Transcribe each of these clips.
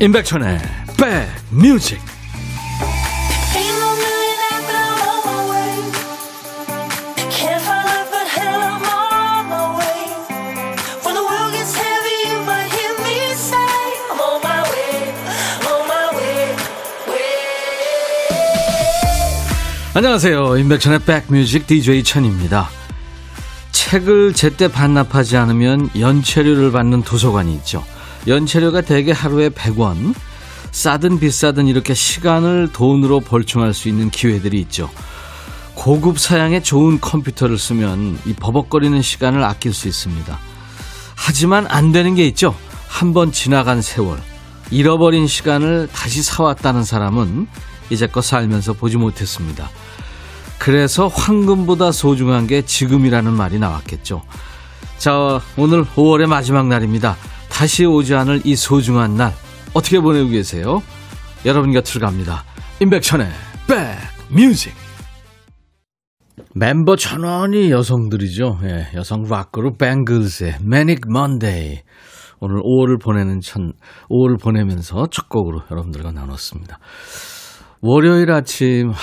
임백천의 백뮤직. 안녕하세요. 임백천의 백뮤직 DJ 천입니다. 책을 제때 반납하지 않으면 연체료를 받는 도서관이 있죠 연체료가 대개 하루에 100원. 싸든 비싸든 이렇게 시간을 돈으로 벌충할 수 있는 기회들이 있죠. 고급 사양의 좋은 컴퓨터를 쓰면 이 버벅거리는 시간을 아낄 수 있습니다. 하지만 안 되는 게 있죠. 한번 지나간 세월. 잃어버린 시간을 다시 사왔다는 사람은 이제껏 살면서 보지 못했습니다. 그래서 황금보다 소중한 게 지금이라는 말이 나왔겠죠. 자, 오늘 5월의 마지막 날입니다. 다시 오지 않을 이 소중한 날 어떻게 보내고 계세요? 여러분 곁으로 갑니다. 임백천의 백뮤직 멤버 전원이 여성들이죠. 예, 여성 락그룹 뱅글스의 Manic Monday 오늘 5월을 보내는 천 5월을 보내면서 첫 곡으로 여러분들과 나눴습니다. 월요일 아침 하,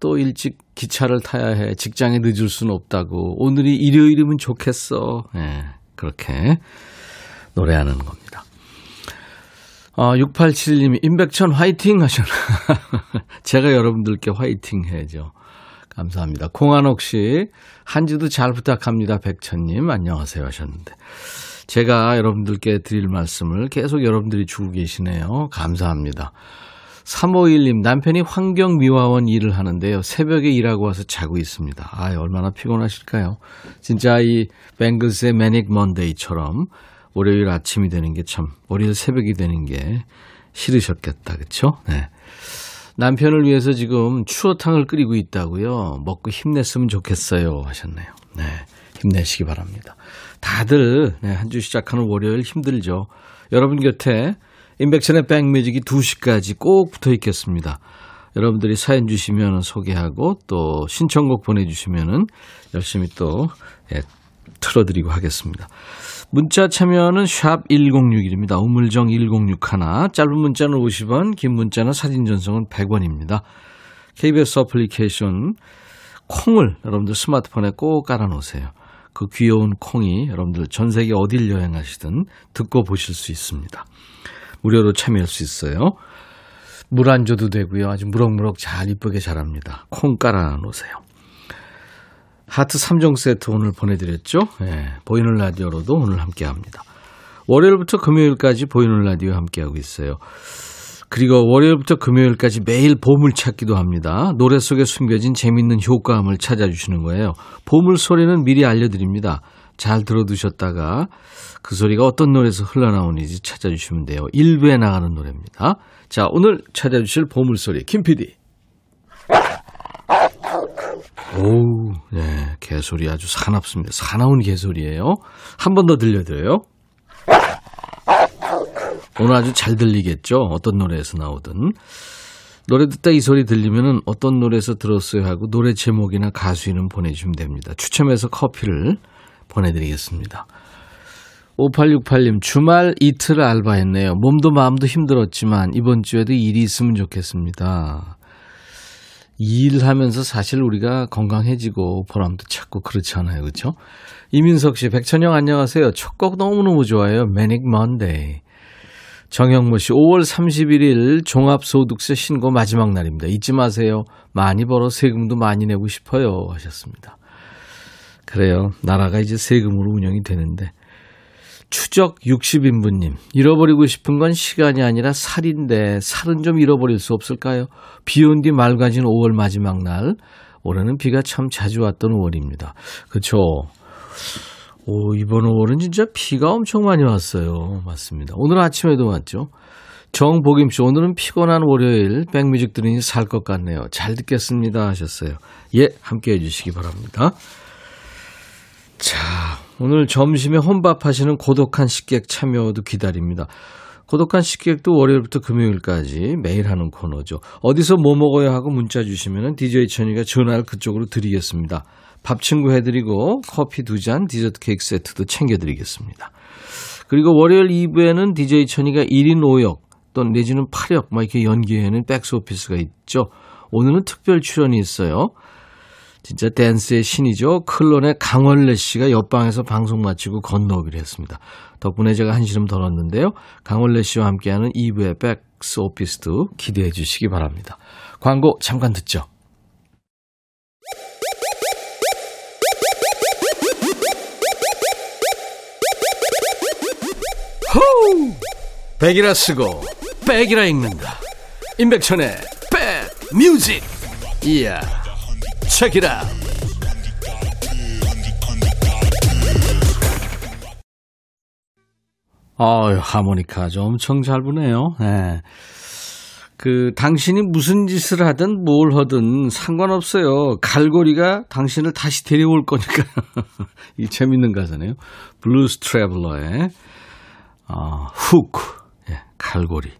또 일찍 기차를 타야 해 직장에 늦을 수는 없다고 오늘이 일요일이면 좋겠어. 예, 그렇게 노래하는 겁니다. 아, 6871님이 임백천 화이팅 하셨나. 제가 여러분들께 화이팅 해야죠. 감사합니다. 공한옥 씨, 한 주도 잘 부탁합니다. 백천님, 안녕하세요 하셨는데. 제가 여러분들께 드릴 말씀을 계속 여러분들이 주고 계시네요. 감사합니다. 351님, 남편이 환경미화원 일을 하는데요. 새벽에 일하고 와서 자고 있습니다. 아, 얼마나 피곤하실까요? 진짜 이 뱅글스의 매닉 먼데이처럼 월요일 아침이 되는 게 참, 월요일 새벽이 되는 게 싫으셨겠다. 그쵸? 네. 남편을 위해서 지금 추어탕을 끓이고 있다고요. 먹고 힘냈으면 좋겠어요. 하셨네요. 네. 힘내시기 바랍니다. 다들, 네, 한 주 시작하는 월요일 힘들죠. 여러분 곁에 인백션의 백뮤직이 2시까지 꼭 붙어 있겠습니다. 여러분들이 사연 주시면 소개하고 또 신청곡 보내주시면 열심히 또 예, 틀어드리고 하겠습니다. 문자 참여는 샵 1061입니다. 우물정 1061. 짧은 문자는 50원, 긴 문자는 사진 전송은 100원입니다. KBS 어플리케이션 콩을 여러분들 스마트폰에 꼭 깔아놓으세요. 그 귀여운 콩이 여러분들 전 세계 어딜 여행하시든 듣고 보실 수 있습니다. 무료로 참여할 수 있어요. 물 안 줘도 되고요. 아주 무럭무럭 잘 이쁘게 자랍니다. 콩 깔아놓으세요. 하트 3종 세트 오늘 보내드렸죠? 네, 보이는 라디오로도 오늘 함께 합니다. 월요일부터 금요일까지 보이는 라디오 함께하고 있어요. 그리고 월요일부터 금요일까지 매일 보물 찾기도 합니다. 노래 속에 숨겨진 재밌는 효과음을 찾아주시는 거예요. 보물 소리는 미리 알려드립니다. 잘 들어두셨다가 그 소리가 어떤 노래에서 흘러나오는지 찾아주시면 돼요. 1부에 나가는 노래입니다. 자, 오늘 찾아주실 보물 소리, 김PD. 오우, 네, 개소리 아주 사납습니다. 사나운 개소리예요. 한 번 더 들려드려요. 오늘 아주 잘 들리겠죠? 어떤 노래에서 나오든. 노래 듣다 이 소리 들리면은 어떤 노래에서 들었어요 하고 노래 제목이나 가수 이름 보내주시면 됩니다. 추첨해서 커피를 보내드리겠습니다. 5868님, 주말 이틀 알바했네요. 몸도 마음도 힘들었지만 이번 주에도 일이 있으면 좋겠습니다. 일하면서 사실 우리가 건강해지고 보람도 찾고 그렇지 않아요. 그렇죠? 이민석 씨, 백천영 안녕하세요. 첫 곡 너무너무 좋아요. Manic Monday. 정영모 씨, 5월 31일 종합소득세 신고 마지막 날입니다. 잊지 마세요. 많이 벌어 세금도 많이 내고 싶어요. 하셨습니다. 그래요. 나라가 이제 세금으로 운영이 되는데. 추적 60인분님, 잃어버리고 싶은 건 시간이 아니라 살인데, 살은 좀 잃어버릴 수 없을까요? 비 온 뒤 맑아진 5월 마지막 날, 올해는 비가 참 자주 왔던 5월입니다. 그쵸. 오, 이번 5월은 진짜 비가 엄청 많이 왔어요. 맞습니다. 오늘 아침에도 왔죠. 정복임 씨, 오늘은 피곤한 월요일, 백뮤직 들으니 살 것 같네요. 잘 듣겠습니다. 하셨어요. 예, 함께 해주시기 바랍니다. 자, 오늘 점심에 혼밥 하시는 고독한 식객 참여도 기다립니다. 고독한 식객도 월요일부터 금요일까지 매일 하는 코너죠. 어디서 뭐 먹어야 하고 문자 주시면 DJ 천이가 전화를 그쪽으로 드리겠습니다. 밥 친구 해드리고 커피 두 잔, 디저트 케이크 세트도 챙겨드리겠습니다. 그리고 월요일 2부에는 DJ 천이가 1인 5역 또는 내지는 파력 막 이렇게 연기하는 백스 오피스가 있죠. 오늘은 특별 출연이 있어요. 진짜 댄스의 신이죠. 클론의 강원래 씨가 옆방에서 방송 마치고 건너오기로 했습니다. 덕분에 제가 한시름 덜었는데요. 강원래 씨와 함께하는 2부의 백스 오피스도 기대해 주시기 바랍니다. 광고 잠깐 듣죠. 호우! 백이라 쓰고 백이라 읽는다. 임백천의 백 뮤직. 이야. check it out. 아유, 하모니카 좀 엄청 잘 부네요. 네. 그, 당신이 무슨 짓을 하든 뭘 하든 상관없어요. 갈고리가 당신을 다시 데려올 거니까. 이 재밌는 가사네요. Blues Traveler의, 어, hook. 예, 갈고리.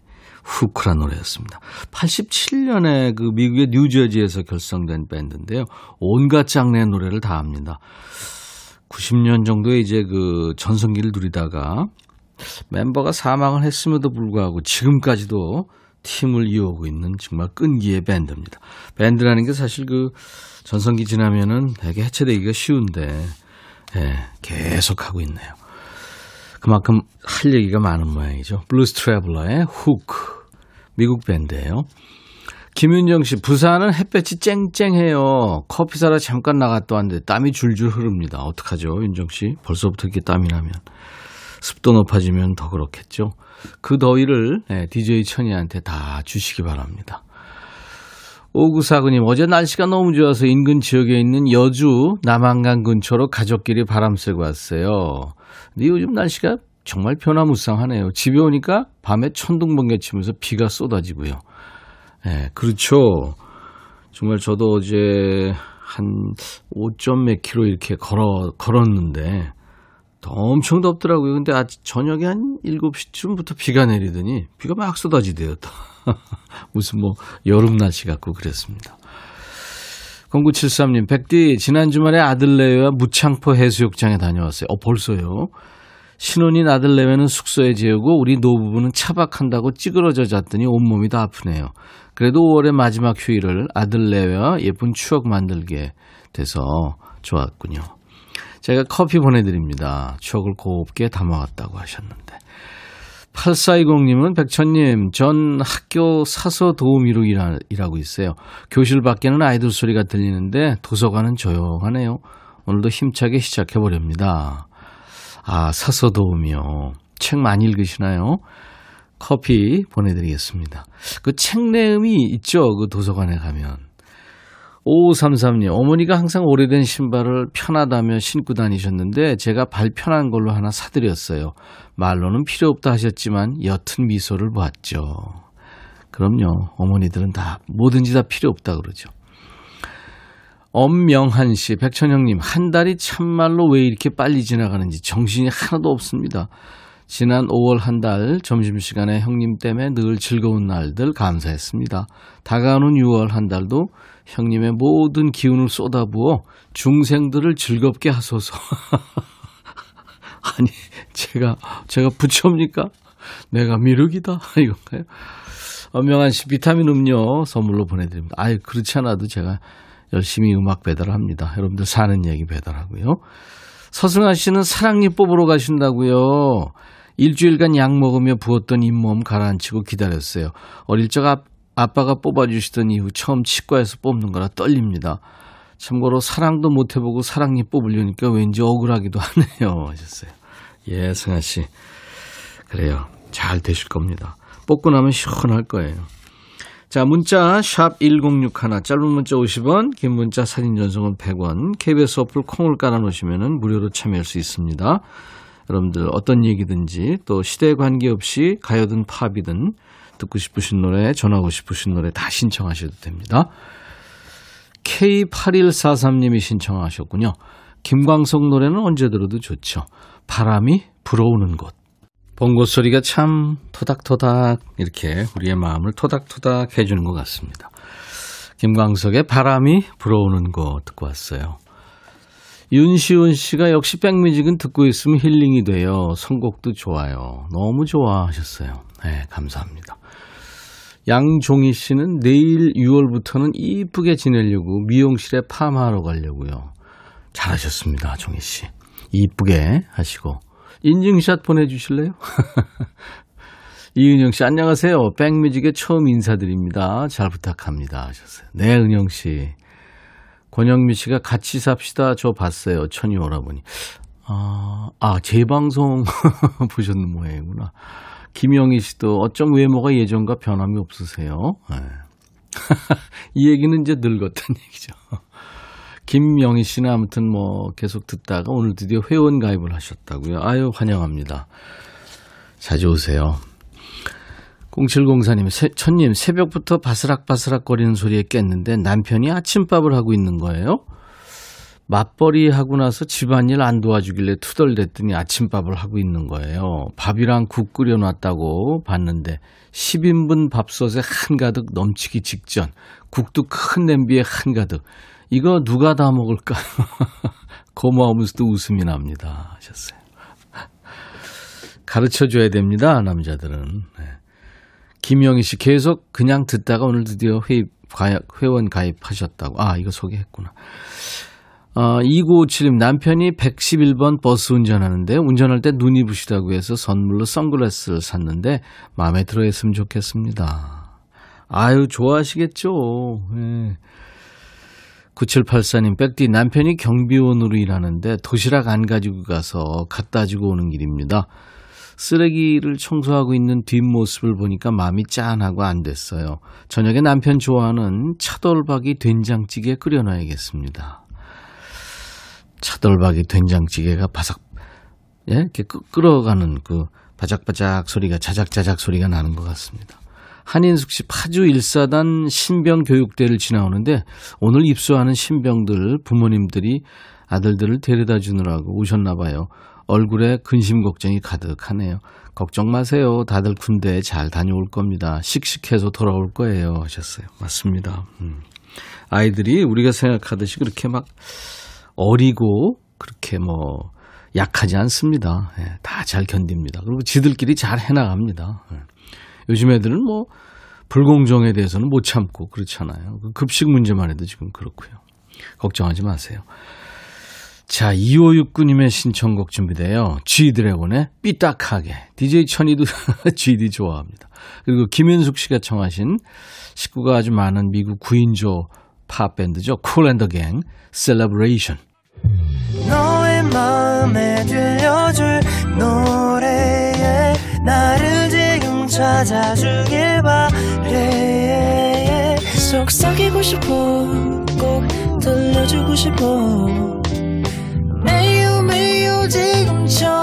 Hook란 노래였습니다. 87년에 그 미국의 뉴저지에서 결성된 밴드인데요. 온갖 장르의 노래를 다 합니다. 90년 정도에 이제 그 전성기를 누리다가 멤버가 사망을 했음에도 불구하고 지금까지도 팀을 이어오고 있는 정말 끈기의 밴드입니다. 밴드라는 게 사실 그 전성기 지나면은 되게 해체되기가 쉬운데, 예, 계속 하고 있네요. 그만큼 할 얘기가 많은 모양이죠. Blues Traveler의 Hook. 미국 밴드예요. 김윤정 씨, 부산은 햇볕이 쨍쨍해요. 커피 사러 잠깐 나갔다 왔는데 땀이 줄줄 흐릅니다. 어떡하죠, 윤정 씨? 벌써부터 이렇게 땀이 나면. 습도 높아지면 더 그렇겠죠. 그 더위를 네, DJ 천이한테 다 주시기 바랍니다. 오구사구님, 어제 날씨가 너무 좋아서 인근 지역에 있는 여주 남한강 근처로 가족끼리 바람 쐬고 왔어요. 근데 요즘 날씨가 정말 변화무쌍하네요. 집에 오니까 밤에 천둥번개 치면서 비가 쏟아지고요. 예, 네, 그렇죠. 정말 저도 어제 한 5점 몇 킬로 이렇게 걸어, 걸었는데, 엄청 덥더라고요. 근데 아직 저녁에 한 7시쯤부터 비가 내리더니 비가 막 쏟아지대요. 또. 무슨 뭐 여름 날씨 같고 그랬습니다. 0973님, 백디, 지난 주말에 아들내외와 무창포 해수욕장에 다녀왔어요. 어, 벌써요? 신혼인 아들내외는 숙소에 재우고 우리 노부부는 차박한다고 찌그러져 잤더니 온몸이 다 아프네요. 그래도 5월의 마지막 휴일을 아들내외와 예쁜 추억 만들게 돼서 좋았군요. 제가 커피 보내드립니다. 추억을 곱게 담아왔다고 하셨는데. 8420님은 백천님, 전 학교 사서 도우미로 일하고 있어요. 교실 밖에는 아이들 소리가 들리는데 도서관은 조용하네요. 오늘도 힘차게 시작해보렵니다. 아, 사서 도우미요. 책 많이 읽으시나요? 커피 보내드리겠습니다. 그 책 내음이 있죠. 그 도서관에 가면. 5533님, 어머니가 항상 오래된 신발을 편하다며 신고 다니셨는데 제가 발 편한 걸로 하나 사드렸어요. 말로는 필요 없다 하셨지만 옅은 미소를 보았죠. 그럼요. 어머니들은 다 뭐든지 다 필요 없다 그러죠. 엄명한 씨, 백천영님, 한 달이 참말로 왜 이렇게 빨리 지나가는지 정신이 하나도 없습니다. 지난 5월 한 달 점심시간에 형님 때문에 늘 즐거운 날들 감사했습니다. 다가오는 6월 한 달도 형님의 모든 기운을 쏟아부어 중생들을 즐겁게 하소서. 아니, 제가, 제가 부처입니까? 내가 미륵이다? 이건가요? 엄명한 씨 비타민 음료 선물로 보내드립니다. 아유, 그렇지 않아도 제가 열심히 음악 배달을 합니다. 여러분들 사는 얘기 배달하고요. 서승아 씨는 사랑니 뽑으러 가신다고요. 일주일간 약 먹으며 부었던 잇몸 가라앉히고 기다렸어요. 어릴 적 앞, 아빠가 뽑아주시던 이후 처음 치과에서 뽑는 거라 떨립니다. 참고로 사랑도 못 해보고 사랑니 뽑으려니까 왠지 억울하기도 하네요. 하셨어요. 예, 승아 씨. 그래요. 잘 되실 겁니다. 뽑고 나면 시원할 거예요. 자, 문자 샵 1061, 짧은 문자 50원, 긴 문자 사진 전송은 100원, KBS 어플 콩을 깔아놓으시면 무료로 참여할 수 있습니다. 여러분들 어떤 얘기든지 또 시대에 관계없이 가요든 팝이든 듣고 싶으신 노래, 전하고 싶으신 노래 다 신청하셔도 됩니다. K8143님이 신청하셨군요. 김광석 노래는 언제 들어도 좋죠. 바람이 불어오는 곳. 봉고 소리가 참 토닥토닥 이렇게 우리의 마음을 토닥토닥 해주는 것 같습니다. 김광석의 바람이 불어오는 곳 듣고 왔어요. 윤시훈 씨가 역시 백뮤직은 듣고 있으면 힐링이 돼요. 선곡도 좋아요. 너무 좋아하셨어요. 네, 감사합니다. 양종희 씨는 내일 6월부터는 이쁘게 지내려고 미용실에 파마하러 가려고요. 잘하셨습니다, 종희 씨. 이쁘게 하시고. 인증샷 보내주실래요? 이은영 씨, 안녕하세요. 백뮤직에 처음 인사드립니다. 잘 부탁합니다. 하셨어요. 네, 은영 씨. 권영미 씨가 같이 삽시다. 저 봤어요. 천이 오라버니. 아, 아, 재방송 보셨는 모양이구나. 김영희 씨도 어쩜 외모가 예전과 변함이 없으세요? 네. 이 얘기는 이제 늙었다는 얘기죠. 김영희 씨는 아무튼 뭐 계속 듣다가 오늘 드디어 회원 가입을 하셨다고요. 아유, 환영합니다. 자주 오세요. 0704님, 천님, 새벽부터 바스락바스락 거리는 소리에 깼는데 남편이 아침밥을 하고 있는 거예요? 맞벌이 하고 나서 집안일 안 도와주길래 투덜댔더니 아침밥을 하고 있는 거예요. 밥이랑 국 끓여놨다고 봤는데 10인분 밥솥에 한가득 넘치기 직전 국도 큰 냄비에 한가득 이거 누가 다 먹을까? 고마우면서도 웃음이 납니다 하셨어요. 가르쳐줘야 됩니다 남자들은. 네. 김영희 씨 계속 그냥 듣다가 오늘 드디어 회입, 회원 가입하셨다고. 아, 이거 소개했구나. 어, 2957님, 남편이 111번 버스 운전하는데 운전할 때 눈이 부시다고 해서 선물로 선글라스를 샀는데 마음에 들어 했으면 좋겠습니다. 아유, 좋아하시겠죠. 네. 9784님, 백디 남편이 경비원으로 일하는데 도시락 안 가지고 가서 갖다 주고 오는 길입니다. 쓰레기를 청소하고 있는 뒷모습을 보니까 마음이 짠하고 안 됐어요. 저녁에 남편 좋아하는 차돌박이 된장찌개 끓여놔야겠습니다. 차돌박이 된장찌개가 바삭, 예? 이렇게 끓어가는 그 바작바작 소리가 자작자작 소리가 나는 것 같습니다. 한인숙 씨 파주 일사단 신병 교육대를 지나오는데 오늘 입소하는 신병들 부모님들이 아들들을 데려다 주느라고 오셨나 봐요. 얼굴에 근심 걱정이 가득하네요. 걱정 마세요. 다들 군대에 잘 다녀올 겁니다. 씩씩해서 돌아올 거예요. 하셨어요. 맞습니다. 음. 아이들이 우리가 생각하듯이 그렇게 막 어리고 그렇게 뭐 약하지 않습니다. 예, 다 잘 견딥니다. 그리고 지들끼리 잘 해나갑니다. 예. 요즘 애들은 뭐 불공정에 대해서는 못 참고 그렇잖아요. 그 급식 문제만 해도 지금 그렇고요. 걱정하지 마세요. 자, 2569님의 신청곡 준비돼요. G드래곤의 삐딱하게. DJ 천이도 GD 좋아합니다. 그리고 김윤숙 씨가 청하신 식구가 아주 많은 미국 9인조 팝밴드죠. And the Gang, Celebration. 너의 마음에 들려줄 노래에 나를 지금 찾아주길 바래 속삭이고 싶어 꼭 들려주고 싶어 지금처럼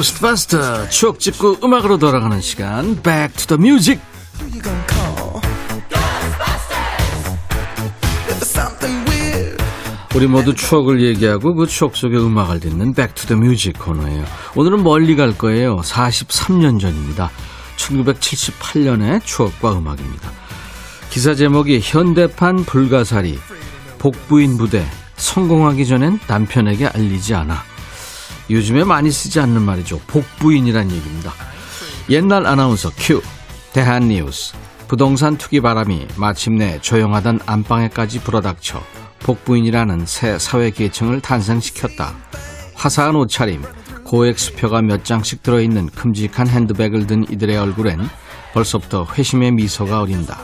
고스트바스터 추억 찍고 음악으로 돌아가는 시간. Back to the Music. 우리 모두 추억을 얘기하고 그 추억 속의 음악을 듣는 Back to the Music 코너예요. 오늘은 멀리 갈 거예요. 43년 전입니다. 1978년의 추억과 음악입니다. 기사 제목이 현대판 불가사리 복부인 부대 성공하기 전엔 남편에게 알리지 않아 요즘에 많이 쓰지 않는 말이죠. 복부인이란 얘기입니다. 옛날 아나운서 큐, 대한뉴스, 부동산 투기 바람이 마침내 조용하던 안방에까지 불어닥쳐 복부인이라는 새 사회 계층을 탄생시켰다. 화사한 옷차림, 고액 수표가 몇 장씩 들어있는 큼직한 핸드백을 든 이들의 얼굴엔 벌써부터 회심의 미소가 어린다.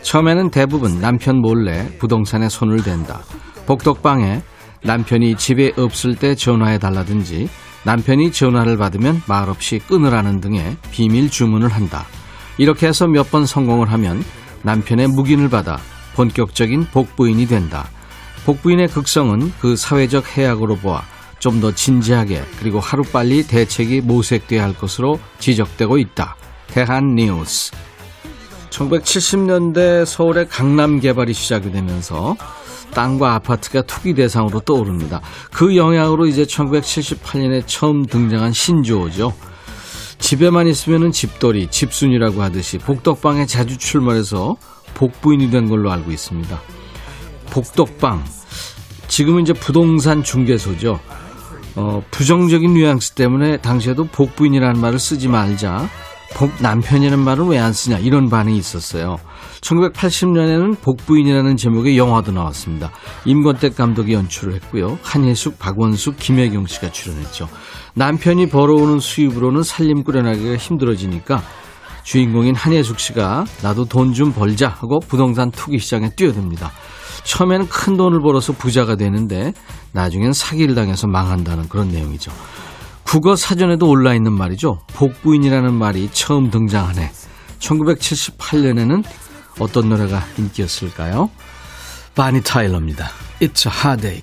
처음에는 대부분 남편 몰래 부동산에 손을 댄다. 복덕방에 남편이 집에 없을 때 전화해 달라든지 남편이 전화를 받으면 말없이 끊으라는 등의 비밀 주문을 한다. 이렇게 해서 몇 번 성공을 하면 남편의 묵인을 받아 본격적인 복부인이 된다. 복부인의 극성은 그 사회적 해악으로 보아 좀 더 진지하게 그리고 하루빨리 대책이 모색돼야 할 것으로 지적되고 있다. 대한 뉴스. 1970년대 서울의 강남 개발이 시작이 되면서 땅과 아파트가 투기 대상으로 떠오릅니다. 그 영향으로 이제 1978년에 처음 등장한 신조어죠. 집에만 있으면 집돌이, 집순이라고 하듯이 복덕방에 자주 출몰해서 복부인이 된 걸로 알고 있습니다. 복덕방. 지금은 이제 부동산 중개소죠. 어, 부정적인 뉘앙스 때문에 당시에도 복부인이라는 말을 쓰지 말자. 복, 남편이라는 말은 왜안 쓰냐 이런 반응이 있었어요. 1980년에는 복부인이라는 제목의 영화도 나왔습니다. 임권택 감독이 연출을 했고요. 한예숙, 박원숙, 김혜경 씨가 출연했죠. 남편이 벌어오는 수입으로는 살림 꾸려나기가 힘들어지니까 주인공인 한예숙 씨가 나도 돈 좀 벌자 하고 부동산 투기 시장에 뛰어듭니다. 처음에는 큰 돈을 벌어서 부자가 되는데 나중엔 사기를 당해서 망한다는 그런 내용이죠. 국어 사전에도 올라 있는 말이죠. 복부인이라는 말이 처음 등장하네. 1978년에는 어떤 노래가 인기였을까요? 바니 타일러입니다. It's a heartache.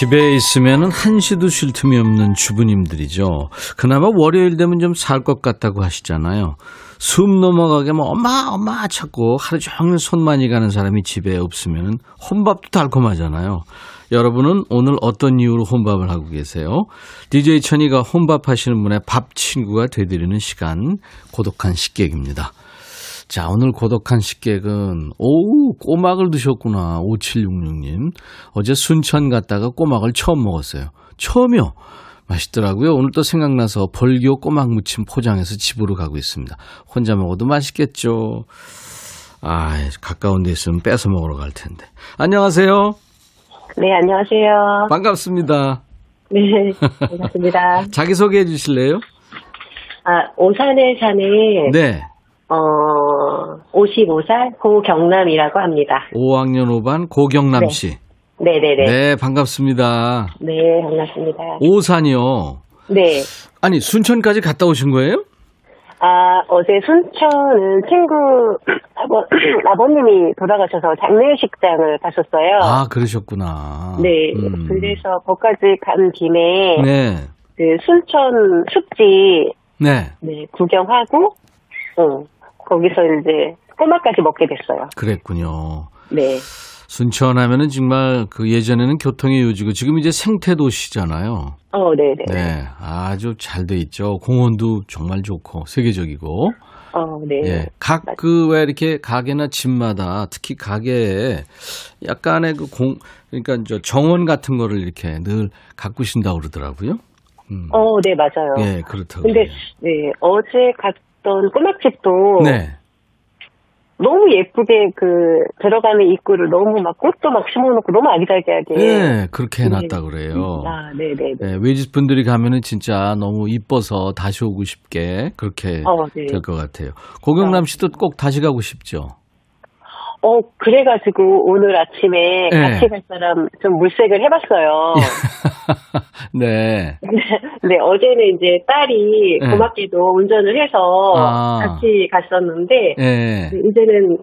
집에 있으면 한시도 쉴 틈이 없는 주부님들이죠. 그나마 월요일 되면 좀 살 것 같다고 하시잖아요. 숨 넘어가게 뭐 엄마 엄마 찾고 하루 종일 손 많이 가는 사람이 집에 없으면 혼밥도 달콤하잖아요. 여러분은 오늘 어떤 이유로 혼밥을 하고 계세요? DJ 천이가 혼밥 하시는 분의 밥 친구가 되드리는 시간 고독한 식객입니다. 자, 오늘 고독한 식객은, 오, 꼬막을 드셨구나. 5766님. 어제 순천 갔다가 꼬막을 처음 먹었어요. 처음이요. 맛있더라고요. 오늘 또 생각나서 벌교 꼬막 무침 포장해서 집으로 가고 있습니다. 혼자 먹어도 맛있겠죠. 아, 가까운 데 있으면 뺏어 먹으러 갈 텐데. 안녕하세요. 네, 안녕하세요. 반갑습니다. 네, 반갑습니다. 자기 소개해 주실래요? 아, 오산에 사는 네. 어, 55살 고경남이라고 합니다. 5학년 5반 고경남 네. 씨. 네네네. 네. 네, 반갑습니다. 반갑습니다. 오산이요. 네. 아니, 순천까지 갔다 오신 거예요? 아, 어제 순천은 친구 아버, 아버님이 돌아가셔서 장례식장을 갔었어요. 아, 그러셨구나. 네. 음. 그래서 거기까지 간 김에 네. 그 순천 숲지 네. 네, 구경하고 어, 거기서 이제 꼬막까지 먹게 됐어요. 그랬군요. 네. 순천 하면은 정말 그 예전에는 교통의 요지고 지금 이제 생태 도시잖아요. 어, 네네. 네. 아주 잘 돼 있죠. 공원도 정말 좋고 세계적이고. 어, 네. 예. 각그왜 이렇게 가게나 집마다 특히 가게에 약간의 그 공 그러니까 저 정원 같은 거를 이렇게 늘 가꾸신다고 그러더라고요. 음. 어, 네, 맞아요. 예, 그렇다고. 근데. 네, 어제 갔 던 꼬막집도 네. 너무 예쁘게 그 들어가는 입구를 너무 막 꽃도 막 심어놓고 너무 아기자기하게. 네, 그렇게 해놨다 그래요. 아, 네네네. 네, 외집 분들이 가면은 진짜 너무 이뻐서 다시 오고 싶게 그렇게 어, 네. 될것 같아요. 고경남 씨도 꼭 다시 가고 싶죠. 어, 그래가지고 오늘 아침에 네. 같이 갈 사람 좀 물색을 해봤어요. 네. 네, 어제는 이제 딸이 네. 고맙게도 운전을 해서 아. 같이 갔었는데, 네. 이제는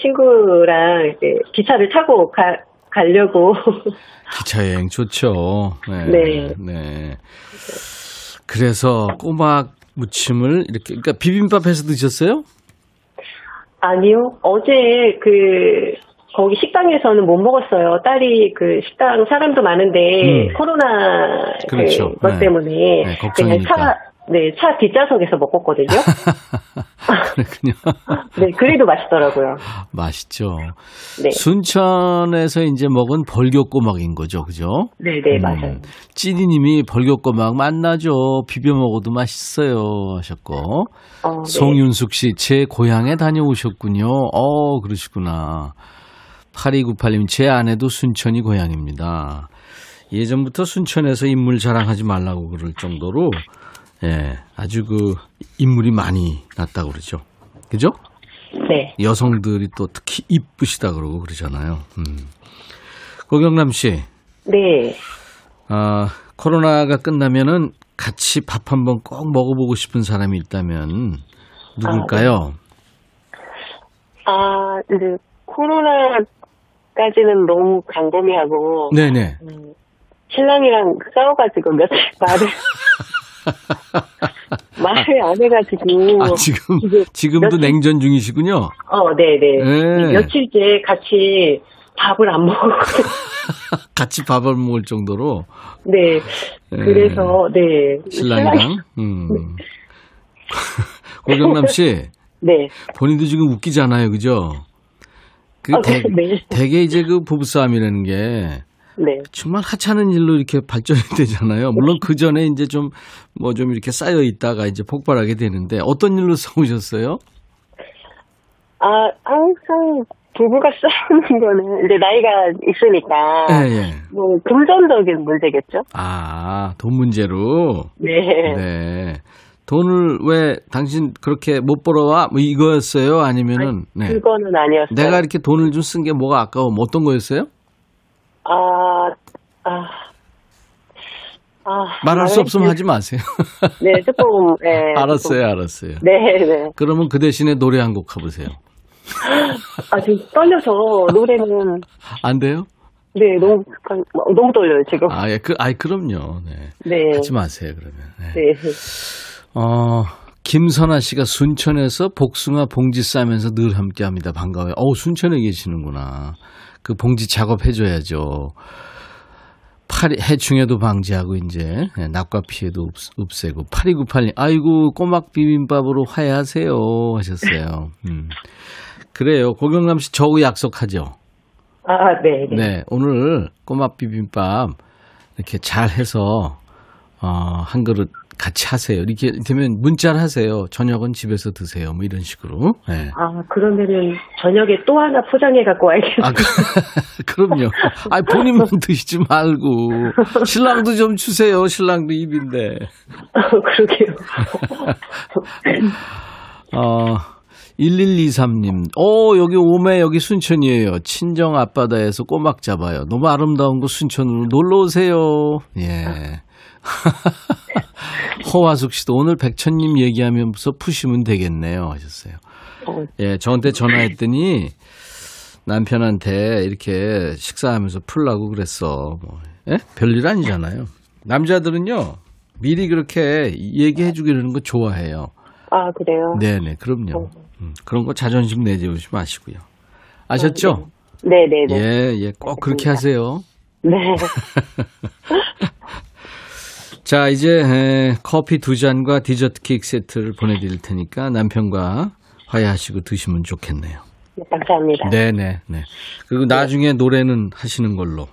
친구랑 이제 기차를 타고 가, 가려고. 기차 여행 좋죠. 네. 네. 네. 그래서 꼬막 무침을 이렇게 그러니까 비빔밥 해서 드셨어요? 아니요, 어제 그, 거기 식당에서는 못 먹었어요. 딸이 그 식당 사람도 많은데, 음. 코로나 그렇죠. 그것 네. 때문에. 네, 그냥 걱정이니까. 차, 네, 차 뒷좌석에서 먹었거든요. 그렇군요. 네, 그래도 맛있더라고요. 맛있죠. 네. 순천에서 이제 먹은 벌교꼬막인 거죠, 그죠? 네, 네, 맞아요. 찌디님이 벌교꼬막 만나죠. 비벼 먹어도 맛있어요 하셨고 어, 네. 송윤숙 씨, 제 고향에 다녀오셨군요. 어, 그러시구나. 8298님, 제 아내도 순천이 고향입니다. 예전부터 순천에서 인물 자랑하지 말라고 그럴 정도로, 예, 아주 그, 인물이 많이 났다고 그러죠. 그죠? 네. 여성들이 또 특히 이쁘시다 그러고 그러잖아요. 음. 고경남 씨, 네. 아, 코로나가 끝나면은 같이 밥 한번 꼭 먹어보고 싶은 사람이 있다면 누굴까요? 아, 이제 코로나까지는 너무 광범위하고 네네. 음, 신랑이랑 싸워가지고 며칠 말을 말을 안 해가지고 아, 지금, 지금도 며칠- 냉전 중이시군요. 어, 네네 네. 며칠째 같이 밥을 안 먹고 같이 밥을 먹을 정도로. 네 예, 그래서 네 신랑이랑. 음. 고경남 씨, 네 본인도 지금 웃기잖아요. 그죠? 그 아, 대, 네. 되게 이제 그 부부싸움이라는 게 네. 정말 하찮은 일로 이렇게 발전이 되잖아요. 물론 그 전에 이제 좀 뭐 좀 이렇게 쌓여 있다가 이제 폭발하게 되는데 어떤 일로 싸우셨어요? 아 항상 부부가 싸우는 거는 이제 나이가 있으니까 예, 예. 뭐 금전적인 문제겠죠. 아, 돈 문제로. 네. 네. 돈을 왜 당신 그렇게 못 벌어와? 뭐 이거였어요? 아니면은 네. 그거는 아니었어요. 내가 이렇게 돈을 좀 쓴 게 뭐가 아까워? 뭐 어떤 거였어요? 아, 아, 아. 말할 수 없으면. 하지 마세요. 네, 조금, 네. 알았어요, 알았어요. 조금. 네, 네. 그러면 그 대신에 노래 한곡 해보세요. 아, 지금 떨려서 노래는, 안 돼요? 네, 너무, 약간, 너무 떨려요, 지금. 아, 예, 그, 아이, 그럼요. 네. 네. 하지 마세요, 그러면. 네. 네. 어, 김선아 씨가 순천에서 복숭아 봉지 싸면서 늘 함께 합니다. 반가워요. 어우, 순천에 계시는구나. 그 봉지 작업해줘야죠. 파리, 해충에도 방지하고, 이제, 예, 낙과 피해도 없, 없애고. 8298님, 아이고, 꼬막 비빔밥으로 화해하세요. 하셨어요. 음. 그래요. 고경남 씨, 저하고 약속하죠. 아, 네, 네. 네, 오늘 꼬막 비빔밥 이렇게 잘 해서 어, 한 그릇 같이 하세요. 이렇게 되면 문자를 하세요. 저녁은 집에서 드세요. 뭐 이런 식으로. 네. 아, 그러면은, 저녁에 또 하나 포장해 갖고 와야겠네요. 아, 그, 그럼요. 아, 본인만 드시지 말고 신랑도 좀 주세요. 신랑도 입인데. 그러게요. 어, 1123님, 오, 여기 오메, 여기 순천이에요. 친정 앞바다에서 꼬막 잡아요. 너무 아름다운 곳 순천으로 놀러 오세요. 예. 허화숙 씨도 오늘 백천님 얘기하면서 푸시면 되겠네요. 하셨어요. 어, 예, 저한테 전화했더니 남편한테 이렇게 식사하면서 풀라고 그랬어. 뭐, 예? 별일 아니잖아요. 남자들은요, 미리 그렇게 얘기해 주기 이러는 거 좋아해요. 아, 그래요? 네네, 그럼요. 음, 그런 거 자존심 내재우지 마시고요. 아셨죠? 네, 네, 네. 예, 예, 꼭 그렇게 하세요. 네. 자, 이제 에, 커피 두 잔과 디저트 케이크 세트를 보내드릴 테니까 남편과 화해하시고 드시면 좋겠네요. 네, 감사합니다. 네네, 네. 그리고 나중에 노래는 하시는 걸로.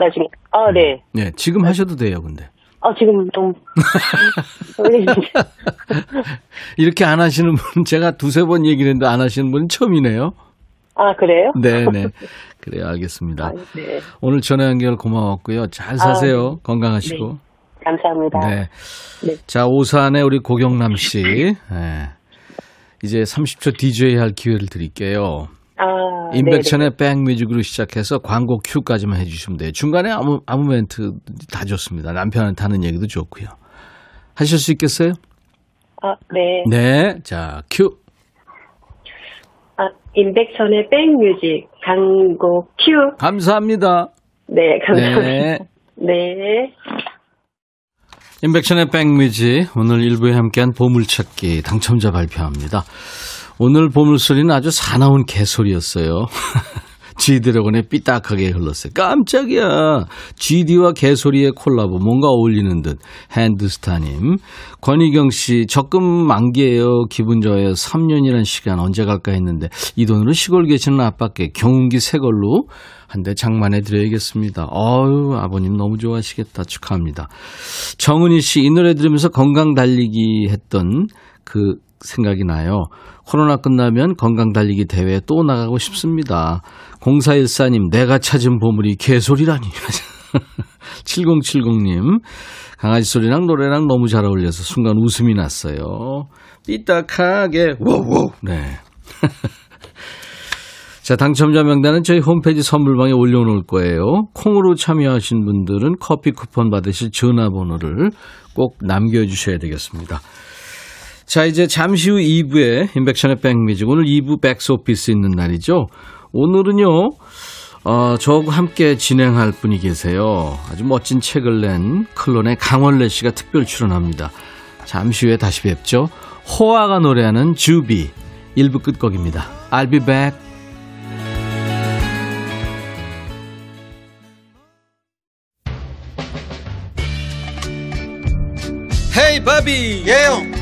나중에, 아, 네. 네, 지금 하셔도 돼요, 근데. 아, 지금 좀. 이렇게 안 하시는 분은 제가 두세 번 얘기를 했는데 안 하시는 분은 처음이네요. 아, 그래요? 네네. 그래요, 알겠습니다. 아, 네. 오늘 전화 연결 고마웠고요. 잘 사세요. 건강하시고. 감사합니다. 네. 네. 자, 오산의 우리 고경남 씨. 네. 이제 30초 DJ 할 기회를 드릴게요. 아, 임백천의 백뮤직으로 시작해서 광고 큐까지만 해주시면 돼요. 중간에 아무, 아무 멘트 다 좋습니다. 남편한테 하는 얘기도 좋고요. 하실 수 있겠어요? 아, 네. 네. 자, 큐. 아, 임백천의 백뮤직 광고 큐. 감사합니다. 네, 감사합니다. 네. 네. 임백천의 백뮤직 오늘 일부에 함께한 보물찾기 당첨자 발표합니다. 오늘 보물소리는 아주 사나운 개소리였어요. 지드래곤의 삐딱하게 흘렀어요. 깜짝이야. GD와 개소리의 콜라보 뭔가 어울리는 듯. 핸드스타님. 권희경 씨 적금 만기예요. 기분 좋아요. 3년이란 시간 언제 갈까 했는데 이 돈으로 시골 계시는 아빠께 경운기 새 걸로 한 대 장만해 드려야겠습니다. 어유 아버님 너무 좋아하시겠다. 축하합니다. 정은희 씨 이 노래 들으면서 건강 달리기 했던 그 생각이 나요. 코로나 끝나면 건강 달리기 대회에 또 나가고 싶습니다. 0414님, 내가 찾은 보물이 개소리라니. 7070님, 강아지 소리랑 노래랑 너무 잘 어울려서 순간 웃음이 났어요. 삐딱하게, 워워. 네. 자, 당첨자 명단은 저희 홈페이지 선물방에 올려놓을 거예요. 콩으로 참여하신 분들은 커피 쿠폰 받으실 전화번호를 꼭 남겨주셔야 되겠습니다. 자, 이제 잠시 후 2부에 인백션의 백뮤직. 오늘 2부 백스오피스 있는 날이죠. 오늘은요, 어, 저하고 함께 진행할 분이 계세요. 아주 멋진 책을 낸 클론의 강원래 씨가 특별 출연합니다. 잠시 후에 다시 뵙죠. 호아가 노래하는 주비. 1부 끝곡입니다. I'll be back. 헤이 바비 예영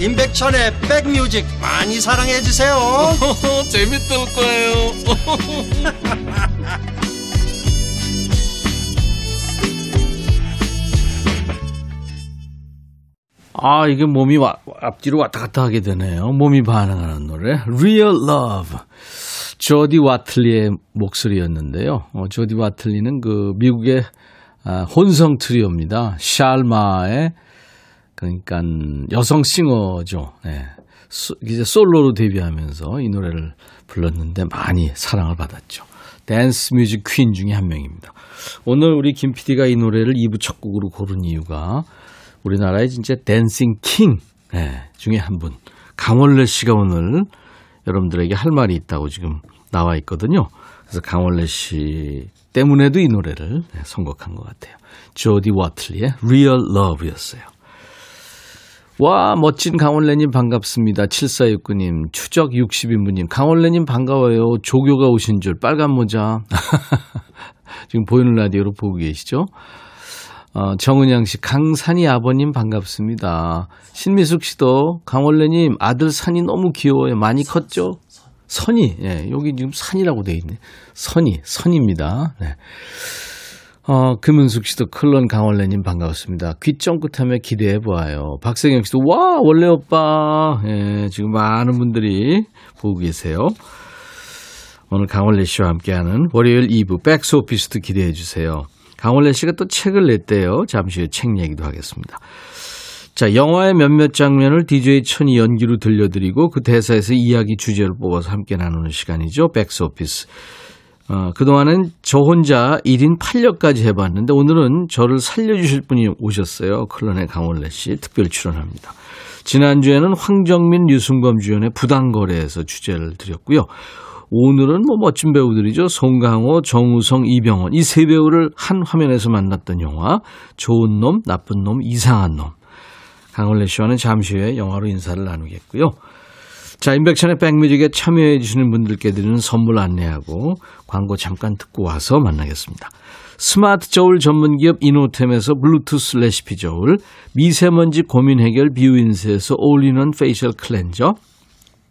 임백천의 백뮤직 많이 사랑해 주세요. 재밌을 거예요. 아 이게 몸이 와, 앞뒤로 왔다 갔다 하게 되네요. 몸이 반응하는 노래 Real Love. 조디 와틀리의 목소리였는데요. 어, 조디 와틀리는 그 미국의 아, 혼성 트리오입니다. 샬마의 그러니까 여성 싱어죠. 네. 이제 솔로로 데뷔하면서 이 노래를 불렀는데 많이 사랑을 받았죠. dance music queen 중에 한 명입니다. 오늘 우리 김 PD가 이 노래를 2부 첫 곡으로 고른 이유가 우리나라의 진짜 dancing king 네, 중에 한 분. 강원래 씨가 오늘 여러분들에게 할 말이 있다고 지금 나와 있거든요. 그래서 강원래 씨 때문에도 이 노래를 네, 선곡한 것 같아요. 조디 와틀리의 Real Love였어요. 와, 멋진 강원래님 반갑습니다. 7469님, 추적 60인분님, 강원래님 반가워요. 조교가 오신 줄, 빨간 모자. 지금 보이는 라디오로 보고 계시죠? 어, 정은양 씨, 강산이 아버님 반갑습니다. 신미숙 씨도 강원래님 아들 산이 너무 귀여워요. 많이 컸죠? 선이, 예, 여기 지금 산이라고 돼 있네. 선이, 선입니다. 네. 어, 금은숙 씨도 클론 강원래님 반가웠습니다. 귀 쫑긋하며 기대해 보아요. 박세경 씨도 와 원래 오빠 예, 지금 많은 분들이 보고 계세요. 오늘 강원래 씨와 함께하는 월요일 2부 백스 오피스도 기대해 주세요. 강원래 씨가 또 책을 냈대요. 잠시 후에 책 얘기도 하겠습니다. 자, 영화의 몇몇 장면을 DJ 천이 연기로 들려드리고 그 대사에서 이야기 주제를 뽑아서 함께 나누는 시간이죠. 백스 오피스. 어, 그동안은 저 혼자 1인 8역까지 해봤는데 오늘은 저를 살려주실 분이 오셨어요. 클론의 강원래 씨 특별 출연합니다. 지난주에는 황정민, 류승범 주연의 부당거래에서 주제를 드렸고요. 오늘은 뭐 멋진 배우들이죠. 송강호, 정우성, 이병헌 이 세 배우를 한 화면에서 만났던 영화 좋은 놈, 나쁜 놈, 이상한 놈. 강원래 씨와는 잠시 후에 영화로 인사를 나누겠고요. 자, 임백천의 백뮤직에 참여해 주시는 분들께 드리는 선물 안내하고 광고 잠깐 듣고 와서 만나겠습니다. 스마트 저울 전문기업 이노템에서 블루투스 레시피 저울, 미세먼지 고민 해결 비우인스에서 올리는 facial cleanser,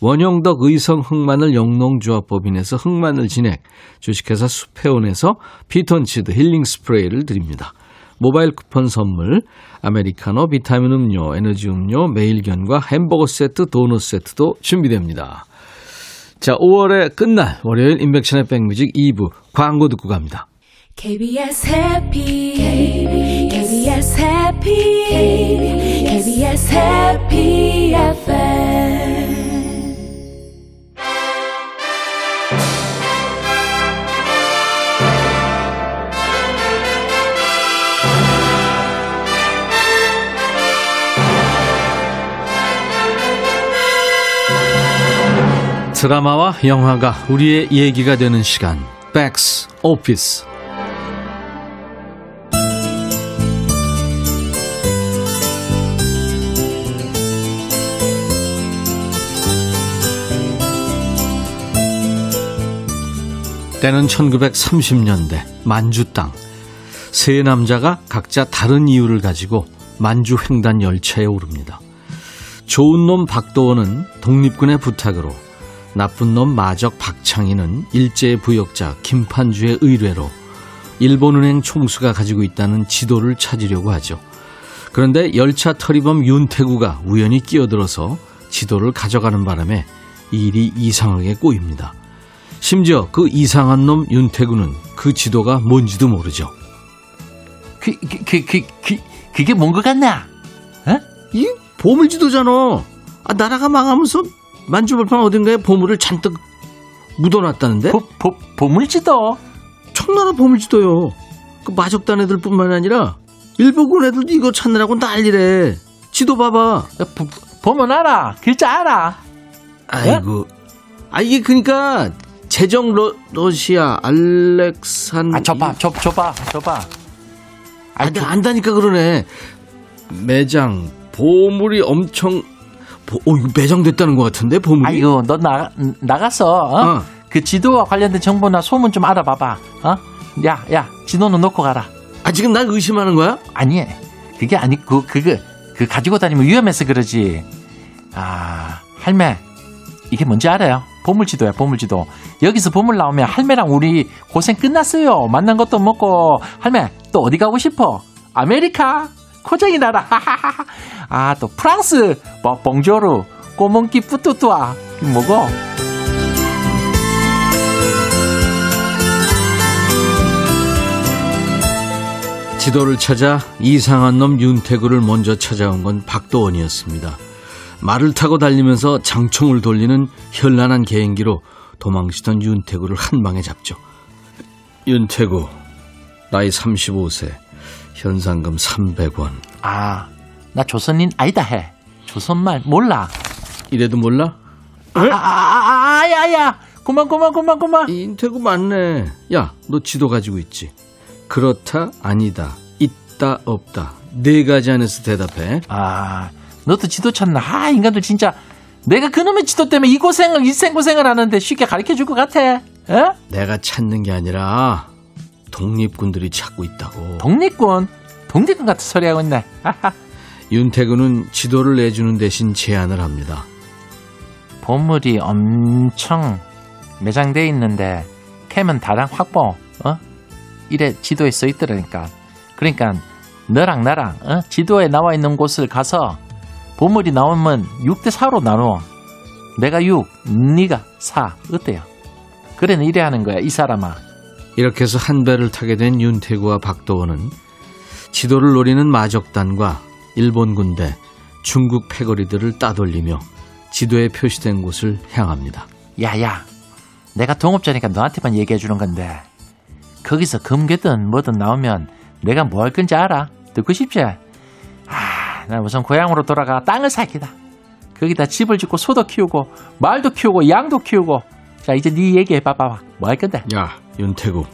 원형덕 의성 흑마늘 영농조합법인에서 흑마늘 진액, 주식회사 수페온에서 피톤치드 힐링 스프레이를 드립니다. 모바일 쿠폰 선물, 아메리카노, 비타민 음료, 에너지 음료, 매일견과 햄버거 세트, 도넛 세트도 준비됩니다. 자, 5월의 끝날 월요일 인백션의 백뮤직 2부 광고 듣고 갑니다. KBS 해피 KBS 해피 KBS 해피 FM 드라마와 영화가 우리의 얘기가 되는 시간. 백스 오피스. 때는 1930년대 만주 땅. 세 남자가 각자 다른 이유를 가지고 만주 횡단 열차에 오릅니다. 좋은 놈 박도원은 독립군의 부탁으로 나쁜 놈 마적 박창희는 일제 부역자 김판주의 의뢰로 일본은행 총수가 가지고 있다는 지도를 찾으려고 하죠. 그런데 열차 터리범 윤태구가 우연히 끼어들어서 지도를 가져가는 바람에 일이 이상하게 꼬입니다. 심지어 그 이상한 놈 윤태구는 그 지도가 뭔지도 모르죠. 그, 그, 그, 그, 그, 그게 뭔 것 같나? 어? 이 보물지도잖아. 아, 나라가 망하면서 만주벌판 어딘가에 보물을 잔뜩 묻어놨다는데? 보, 보, 보물지도? 청나라 보물지도요. 그 마적단 애들 뿐만 아니라 일본군 애들도 이거 찾느라고 난리래. 지도 봐봐. 보, 보면 알아. 글자 알아. 아이고. 아 이게 그러니까 제정 러, 러시아 알렉산. 아, 줘봐, 줘, 줘봐, 줘봐. 아, 나 안다니까 그러네. 매장 보물이 엄청. 보, 어 이거 매장됐다는 것 같은데 보물이. 아이고, 너 나, 나가서, 어? 어. 그 지도와 관련된 정보나 소문 좀 알아봐봐. 어? 야, 야, 지도는 놓고 가라. 아 지금 날 의심하는 거야? 아니, 그게 아니고, 그거, 그 가지고 다니면 위험해서 그러지. 아, 할매, 이게 뭔지 알아요? 보물지도야, 보물지도. 여기서 보물 나오면 할매랑 우리 고생 끝났어요. 만난 것도 먹고, 할매, 또 어디 가고 싶어? 아메리카? 코쟁이 나라. 아, 또 프랑스. 뭐, bonjour. 꼬몽기 뿌뚜뚜아. 뭐고? 지도를 찾아 이상한 놈 윤태구를 먼저 찾아온 건 박도원이었습니다. 말을 타고 달리면서 장총을 돌리는 현란한 개인기로 도망치던 윤태구를 한 방에 잡죠. 윤태구, 나이 35세, 현상금 300원. 아, 나 조선인 아니다 해. 조선말 몰라. 이래도 몰라? 아, 아, 아, 아, 야, 야. 그만, 그만, 그만, 그만. 윤태구 맞네. 야, 너 지도 가지고 있지? 그렇다, 아니다, 있다, 없다. 네 가지 안에서 대답해. 아, 너도 지도 찾나? 아, 인간들 진짜. 내가 그놈의 지도 때문에 이 고생을, 이 생고생을 하는데 쉽게 가르쳐 줄 것 같아. 에? 내가 찾는 게 아니라 독립군들이 찾고 있다고. 독립군? 독립군 같은 소리 하고 있네. 윤태구는 지도를 내주는 대신 제안을 합니다. 보물이 엄청 매장돼 있는데 캠은 다량 확보, 어? 이래 지도에 써 있더라니까. 그러니까 너랑 나랑 어? 지도에 나와 있는 곳을 가서 보물이 나오면 6대 4로 나누어. 내가 6, 네가 4. 어때요? 그래는 이래 하는 거야, 이 사람아. 이렇게 해서 한 배를 타게 된 윤태구와 박도원은 지도를 노리는 마적단과 일본 군대, 중국 패거리들을 따돌리며 지도에 표시된 곳을 향합니다. 야야, 내가 동업자니까 너한테만 얘기해 주는 건데 거기서 금괴든 뭐든 나오면 내가 뭐 할 건지 알아? 듣고 싶지? 아, 나 우선 고향으로 돌아가 땅을 살기다. 거기다 집을 짓고 소도 키우고 말도 키우고 양도 키우고 자 이제 네 얘기해 봐봐 뭐 할 건데? 야, 윤태구.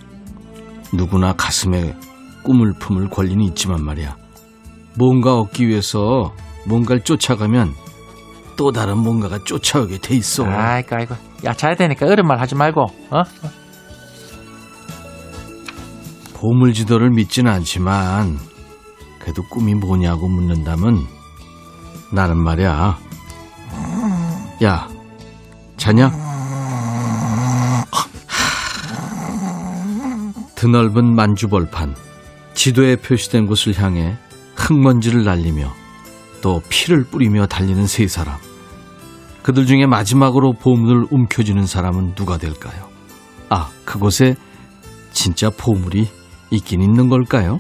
누구나 가슴에 꿈을 품을 권리는 있지만 말이야. 뭔가 얻기 위해서 뭔가를 쫓아가면 또 다른 뭔가가 쫓아오게 돼 있어. 아이고 아이고 야 자야 되니까 어른 말 하지 말고 어? 보물 지도를 믿지는 않지만 그래도 꿈이 뭐냐고 묻는다면 나는 말이야. 야, 자냐? 드넓은 만주벌판, 지도에 표시된 곳을 향해 흙먼지를 날리며 또 피를 뿌리며 달리는 세 사람. 그들 중에 마지막으로 보물을 움켜쥐는 사람은 누가 될까요? 아, 그곳에 진짜 보물이 있긴 있는 걸까요?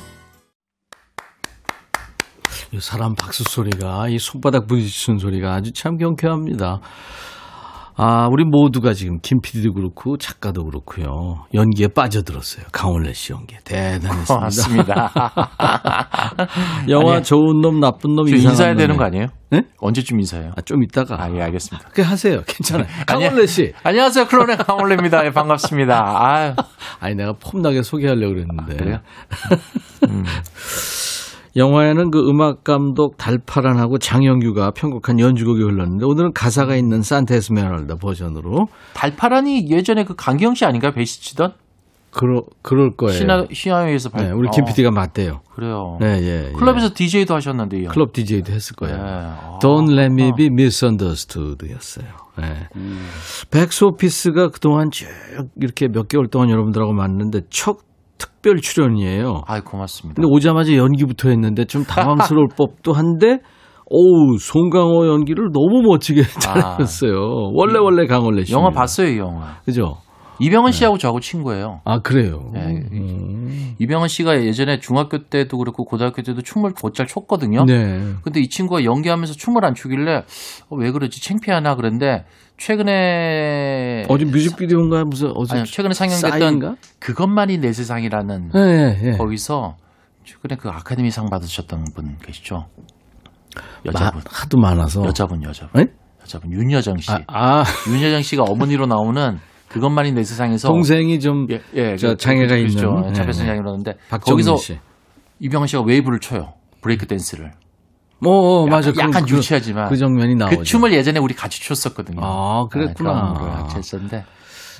이 사람 박수 소리가, 이 손바닥 부딪히는 소리가 아주 참 경쾌합니다. 아, 우리 모두가 지금 김 PD도 그렇고 작가도 그렇고요. 연기에 빠져들었어요. 강원래 씨 연기에. 대단했습니다. 고맙습니다. 영화 아니, 좋은 놈, 나쁜 놈, 좀 이상한 인사해야 되는 놈에. 거 아니에요? 네? 언제쯤 인사해요? 아, 좀 이따가. 아, 예, 알겠습니다. 그렇게 하세요. 괜찮아요. 강원래 씨. 안녕하세요. 클론의 강원래입니다. 예, 반갑습니다. 아유. 아니, 내가 폼나게 소개하려고 그랬는데. 그래요? 영화에는 그 음악 감독 달파란하고 장영규가 편곡한 연주곡이 흘렀는데 오늘은 가사가 있는 산타 에스메랄다 버전으로 달파란이 예전에 그 강기영 씨 아닌가요? 베이스 치던? 그러, 그럴 거예요. 시나, 시나요에서 발 네, 우리 김 PD가 맞대요. 그래요. 네, 예. 예. 클럽에서 DJ도 하셨는데, 이 형. 클럽 DJ도 했을 거예요. 네. 아. Don't let me be misunderstood였어요. 네. 음. 백스 오피스가 그동안 쭉 이렇게 몇 개월 동안 여러분들하고 만났는데 첫 특별 출연이에요. 아이, 고맙습니다. 근데 오자마자 연기부터 했는데 좀 당황스러울 법도 한데 오우 송강호 연기를 너무 멋지게 아. 잘했어요. 원래 원래 강원래 씨. 영화 봤어요, 이 영화. 그죠? 이병헌 씨하고 저하고 친구예요. 아 그래요. 네. 음. 이병헌 씨가 예전에 중학교 때도 그렇고 고등학교 때도 춤을 곧잘 췄거든요. 네. 근데 이 친구가 연기하면서 춤을 안 추길래 어, 왜 그러지 창피하나 그런데 최근에 어제 뮤직비디오인가 무슨 어제 아니, 최근에 상영됐던 싸인가? 그것만이 내 세상이라는 네, 네, 네. 거기서 최근에 그 아카데미 상 받으셨던 분 계시죠? 마, 여자분, 하도 많아서. 여자분, 여자분, 네? 여자분 윤여정 씨. 아, 아, 윤여정 씨가 어머니로 나오는 그것만이 내 세상에서 동생이 좀 예, 예, 저 그- 장애가 그- 그렇죠. 있는. 차별성 박정민 거기서 씨. 이병헌 씨가 웨이브를 쳐요. 브레이크 댄스를. 뭐 어, 맞아. 약간, 그, 그, 유치하지만 그 장면이 나오죠. 그 춤을 예전에 우리 같이 췄었거든요. 아, 그랬구나. 같이 했었는데.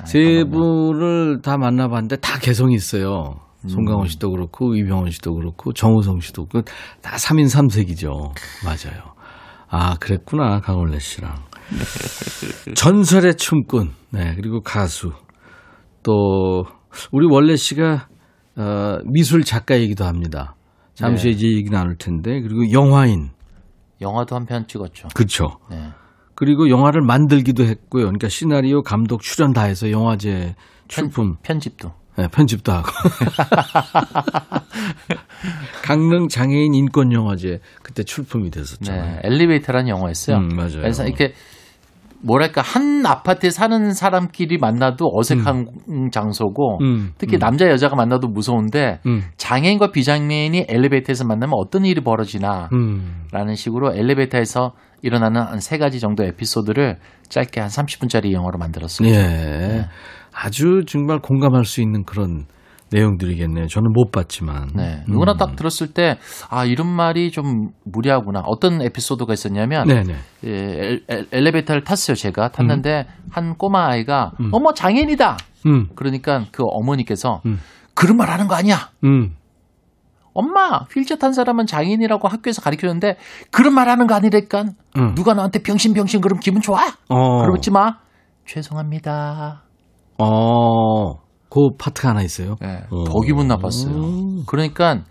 아, 세 그렇구나. 분을 다 만나봤는데 다 개성이 있어요. 음. 송강호 씨도 그렇고 이병헌 씨도 그렇고 정우성 씨도 그렇고 다 3인 3색이죠. 맞아요. 아 그랬구나 강원래 씨랑 전설의 춤꾼 네 그리고 가수 또 우리 원래 씨가 어, 미술 작가이기도 합니다. 잠시 네. 이제 얘기 나눌 텐데 그리고 영화인 영화도 한 편 찍었죠. 그렇죠. 네. 그리고 영화를 만들기도 했고요. 그러니까 시나리오, 감독, 출연 다 해서 영화제 출품 편 집도. 네, 편집도 하고. 강릉 장애인 인권 영화제 그때 출품이 됐었잖아요. 네. 엘리베이터라는 영화였어요. 음, 맞아요. 그래서 이렇게 뭐랄까 한 아파트에 사는 사람끼리 만나도 어색한 장소고 음, 특히 음. 남자 여자가 만나도 무서운데 음, 장애인과 비장애인이 엘리베이터에서 만나면 어떤 일이 벌어지나 음. 라는 식으로 엘리베이터에서 일어나는 한 세 가지 정도 에피소드를 짧게 한 30분짜리 영화로 만들었습니다. 예. 아주 정말 공감할 수 있는 그런 내용들이겠네요. 저는 못 봤지만. 네. 누구나 음. 딱 들었을 때, 아, 이런 말이 좀 무리하구나. 어떤 에피소드가 있었냐면, 네네. 예, 엘, 엘- 엘리베이터를 탔어요, 제가. 탔는데, 한 꼬마 아이가, 음. 어머, 장애인이다! 음, 그러니까 그 어머니께서, 음. 그런 말 하는 거 아니야! 음. 엄마, 휠체어 탄 사람은 장애인이라고 학교에서 가르치는데, 그런 말 하는 거? 음. 누가 나한테 병신 병신 그러면 기분 좋아? 어. 그러지 마. 죄송합니다. 어. 그 파트가 하나 있어요. 네, 어. 더 기분 나빴어요. 음. 그러니까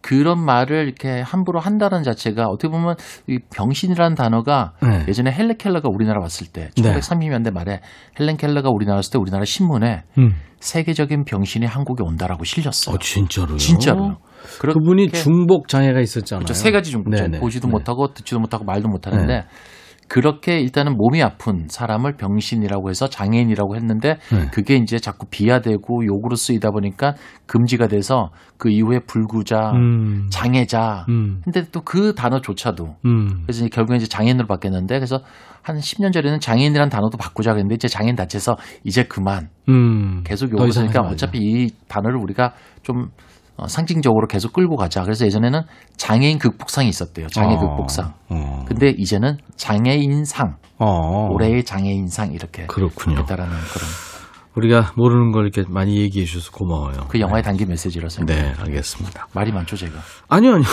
그런 말을 이렇게 함부로 한다는 자체가 어떻게 보면 이 병신이라는 단어가 네. 예전에 헬렌 켈러가 우리나라 왔을 때 네. 1930년대 말에 헬렌 켈러가 우리나라 왔을 때 우리나라 신문에 음. 세계적인 병신이 한국에 온다라고 실렸어요. 어, 진짜로요? 진짜로요. 그분이 중복 장애가 있었잖아요. 그렇죠. 세 가지 중독. 네네. 보지도 네. 못하고 듣지도 못하고 말도 못하는데 그렇게 일단은 몸이 아픈 사람을 병신이라고 해서 장애인이라고 했는데 네. 그게 이제 자꾸 비하되고 욕으로 쓰이다 보니까 금지가 돼서 그 이후에 불구자, 음. 장애자. 음. 근데 또 그 단어조차도 음. 그래서 결국에 이제 장애인으로 바뀌었는데 그래서 한 10년 전에는 장애인이라는 단어도 바꾸자 그랬는데 이제 장애인 다쳐서 이제 그만 음. 계속 더 욕을 쓰니까. 어차피 이 단어를 우리가 좀 어, 상징적으로 계속 끌고 가자. 그래서 예전에는 장애인 극복상이 있었대요. 장애 어. 극복상. 어. 근데 이제는 장애인상, 어. 올해의 장애인상 이렇게 그렇군요. 했다라는 그런 우리가 모르는 걸 이렇게 많이 얘기해 주셔서 고마워요. 그 영화에 담긴 메시지라서 네, 알겠습니다. 말이 많죠 제가. 아니요, 아니요.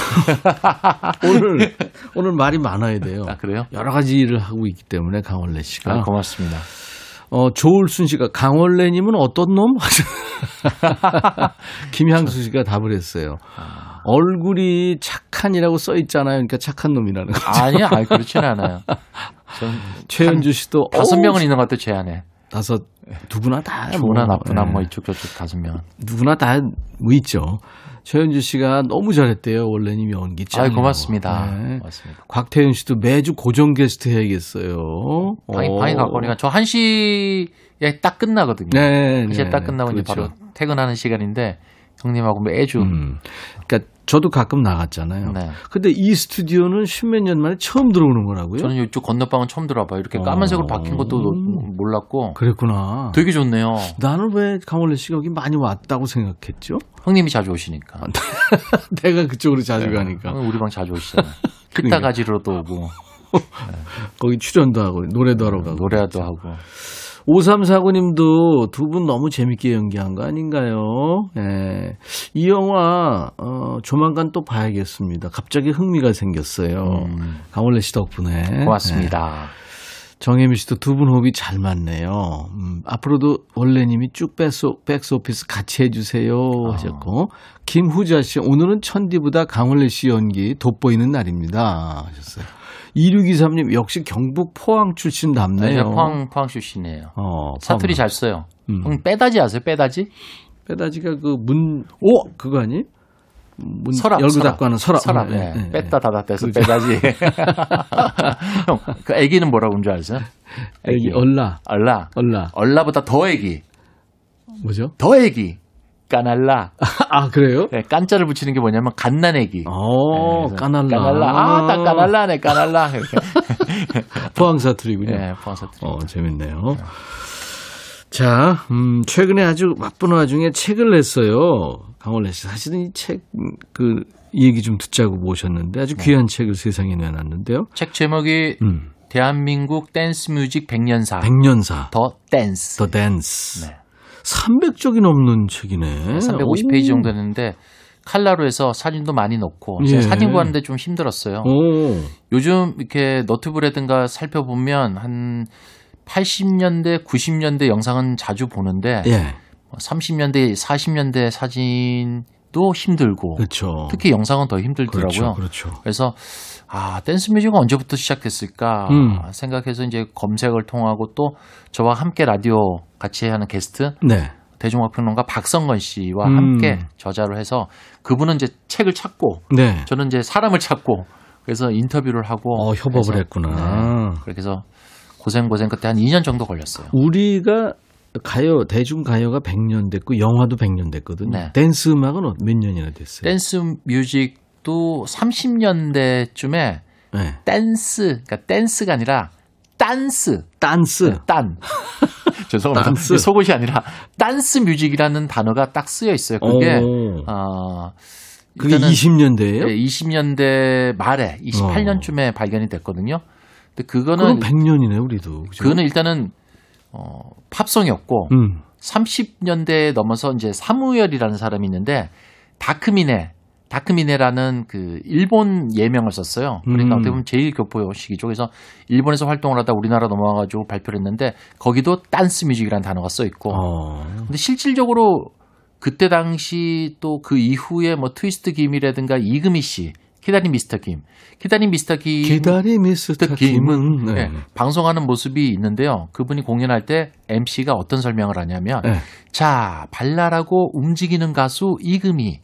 오늘, 오늘 말이 많아야 돼요. 아 그래요? 여러 가지 일을 하고 있기 때문에 강원래 씨가. 아, 고맙습니다. 어, 조울순 씨가 강원래님은 어떤 놈? 김향수 씨가 답을 했어요. 얼굴이 착한이라고 써 있잖아요. 그러니까 착한 놈이라는 거죠. 아니야, 아니, 그렇지는 않아요. 전 최현주 씨도 다섯 명은 있는 것 같아요, 제 안에. 다섯 누구나 다 좋으나 뭐, 나쁘나 예. 뭐 이쪽 저쪽 다섯 명. 누구나 다 뭐 있죠. 최현주 씨가 너무 잘했대요. 원래님 연기 짱. 아, 고맙습니다. 네. 고맙습니다. 곽태윤 씨도 매주 고정 게스트 해야겠어요. 방이, 어. 방이 가까우니까 저 1시에 딱 끝나거든요. 네, 1시에 네, 딱 끝나고 이제 그렇죠. 바로 퇴근하는 시간인데 형님하고 매주 음. 그러니까 저도 가끔 나갔잖아요. 네. 근데 이 스튜디오는 십몇 년 만에 처음 들어오는 거라고요? 저는 이쪽 건너방은 처음 들어봐요. 이렇게 어. 까만색으로 바뀐 것도 몰랐고 그랬구나. 되게 좋네요. 나는 왜 강원래 씨가 여기 많이 왔다고 생각했죠? 형님이 자주 오시니까. 내가 그쪽으로 자주 가니까. 우리 방 자주 오시잖아요. 그러니까. 피타 가지러도 오고 거기 출연도 하고 노래도 하러 가고. 노래도 하고. 5349님도 두 분 너무 재밌게 연기한 거 아닌가요? 예. 이 영화, 어, 조만간 또 봐야겠습니다. 갑자기 흥미가 생겼어요. 음. 강원래 씨 덕분에. 예. 고맙습니다. 정혜미 씨도 두 분 호흡이 잘 맞네요. 음, 앞으로도 원래님이 쭉 백스, 백스오피스 같이 해주세요 하셨고 김후자 씨 오늘은 천디보다 강원래 씨 연기 돋보이는 날입니다 하셨어요. 2623님 역시 경북 포항 출신 네, 답네요. 포항 포항 출신이에요. 어, 사투리 포항. 잘 써요. 음. 형 빼다지 아세요? 빼다지? 빼다지가 그 문, 오! 그거 아니? 문 서랍. 열고. 닫고 하는 서랍. 서랍. 네, 예. 네, 네. 뺐다 닫았다 해서 그죠. 빼다지. 형, 그 애기는 뭐라고 하는 줄 아세요? 애기 얼라. 얼라. 얼라. 얼라보다 더 애기. 뭐죠? 더 애기. 까날라. 아, 그래요? 네, 깐자를 붙이는 게 뭐냐면 갓난애기. 어, 네, 까날라. 까날라. 아, 딱 까날라네, 까날라. 이렇게. 포항 사투리군요. 네, 포항 사투리. 어, 재밌네요. 자, 음, 최근에 아주 바쁜 와중에 책을 냈어요. 강원래 씨. 사실은 이 책, 음, 그, 이 얘기 좀 듣자고 모셨는데 아주 귀한 책을 세상에 내놨는데요. 책 제목이 음, 대한민국 댄스 뮤직 100년사. 백년사. The Dance. The Dance. 네. 300쪽이 넘는 책이네. 350페이지 정도 됐는데 칼라로 해서 사진도 많이 넣고 예. 사진 구하는데 좀 힘들었어요. 오. 요즘 이렇게 너튜브라든가 살펴보면 한 80년대, 90년대 영상은 자주 보는데 예. 30년대, 40년대 사진 도 힘들고 그렇죠. 특히 영상은 더 힘들더라고요. 그렇죠. 그렇죠. 그래서 아 댄스 뮤직은 언제부터 시작됐을까 음. 생각해서 이제 검색을 통하고 또 저와 함께 라디오 같이 하는 게스트 네. 대중화평론가 박성건 씨와 음. 함께 저자로 해서 그분은 이제 책을 찾고 네. 저는 이제 사람을 찾고 그래서 인터뷰를 하고 어, 협업을 해서, 했구나. 네. 그렇게 해서 고생 고생 그때 한 2년 정도 걸렸어요. 우리가 가요, 대중 가요가 100년 됐고 영화도 100년 됐거든요. 네. 댄스 음악은 어- 몇 년이나 됐어요? 댄스 뮤직도 30년대쯤에 네. 댄스 그러니까 댄스가 아니라 딴스 댄스. 딴 죄송합니다. 딴스. 속옷이 아니라 댄스 뮤직이라는 단어가 딱 쓰여 있어요. 그게 오. 어 그게 일단은 20년대예요? 네, 20년대 말에 28년쯤에 발견이 됐거든요. 근데 그거는 어. 그럼 100년이네, 우리도. 그죠? 그거는 일단은 어 팝송이었고 음. 30년대에 넘어서 이제 사무엘이라는 사람이 있는데 다크미네 다크미네라는 그 일본 예명을 썼어요. 그러니까 음. 어떻게 보면 제일 교포식이죠. 그래서 일본에서 활동을 하다 우리나라 넘어와가지고 발표를 했는데 거기도 댄스 뮤직이라는 단어가 써 있고. 어. 근데 실질적으로 그때 당시 또 그 이후에 뭐 트위스트 김이라든가 이금희 씨, 키다린 미스터 김, 키다린 미스터 김, 기다리 미스터 김은. 네. 네, 방송하는 모습이 있는데요. 그분이 공연할 때 MC가 어떤 설명을 하냐면, 네. 자 발랄하고 움직이는 가수 이금희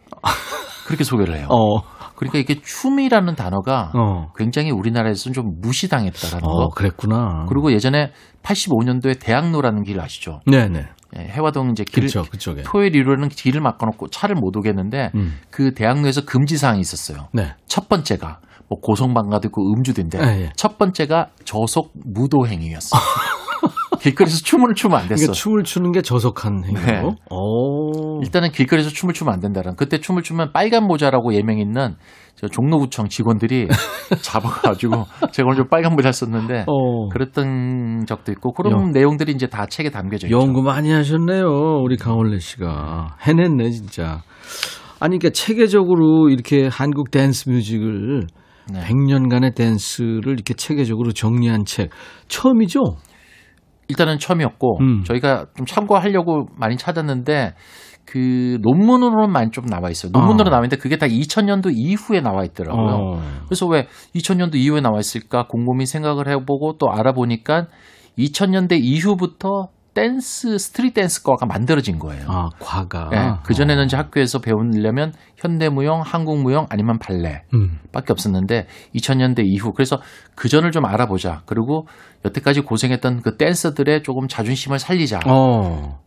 그렇게 소개를 해요. 어. 그러니까 이게 춤이라는 단어가 어. 굉장히 우리나라에서는 좀 무시당했다라는 어, 거. 그랬구나. 그리고 예전에 85년도에 대학로라는 길 아시죠? 네네. 예, 해화동 이제 길 그렇죠, 그쪽에. 토요일 일요일은 길을 막아놓고 차를 못 오겠는데 음. 그 대학로에서 금지 사항이 있었어요. 네. 첫 번째가 뭐 고성방가도 있고 음주도 있는데 예, 예. 첫 번째가 저속 무도 행위였어. 길거리에서 춤을 추면 안 됐어. 그러니까 춤을 추는 게 저속한 행위고. 네. 오. 일단은 길거리에서 춤을 추면 안 된다는. 그때 춤을 추면 빨간 모자라고 예명 있는 저 종로구청 직원들이 잡아가지고 제가 오늘 좀 빨간 모자 썼는데 어. 그랬던 적도 있고 그런 연- 내용들이 이제 다 책에 담겨져 있죠. 연구 많이 하셨네요. 우리 강원래 씨가. 해냈네, 진짜. 아니, 그러니까 체계적으로 이렇게 한국 댄스 뮤직을 네. 100년간의 댄스를 이렇게 체계적으로 정리한 책. 처음이죠? 일단은 처음이었고 음. 저희가 좀 참고하려고 많이 찾았는데 그 논문으로만 좀 나와 있어요. 논문으로 어. 나와 있는데 그게 다 2000년도 이후에 나와 있더라고요. 어. 그래서 왜 2000년도 이후에 나와 있을까 곰곰이 생각을 해보고 또 알아보니까 2000년대 이후부터 댄스 스트릿 댄스과가 만들어진 거예요. 아, 과가. 예, 그 전에는 이제 학교에서 배우려면 현대 무용, 한국 무용 아니면 발레. 음. 밖에 없었는데 2000년대 이후 그래서 그 전을 좀 알아보자. 그리고 여태까지 고생했던 그 댄서들의 조금 자존심을 살리자. 어.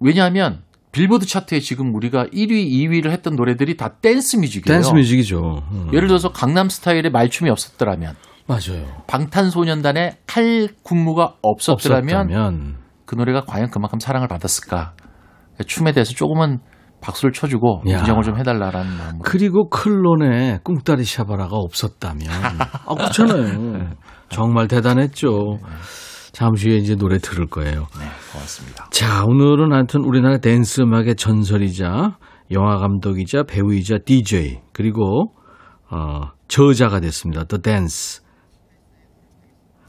왜냐하면 빌보드 차트에 지금 우리가 1위, 2위를 했던 노래들이 다 댄스 뮤직이에요. 댄스 뮤직이죠. 음. 예를 들어서 강남 스타일의 말춤이 없었더라면 맞아요. 방탄소년단의 칼 군무가 없었더라면 없었다면 그 노래가 과연 그만큼 사랑을 받았을까? 춤에 대해서 조금은 박수를 쳐주고 야. 인정을 좀 해달라라는 마음으로. 그리고 클론에 꿍따리 샤바라가 없었다면 아 그렇잖아요. 정말 대단했죠. 잠시 후에 이제 노래 들을 거예요. 네, 고맙습니다. 자, 오늘은 하여튼 우리나라 댄스 음악의 전설이자 영화 감독이자 배우이자 DJ 그리고 어, 저자가 됐습니다. The Dance.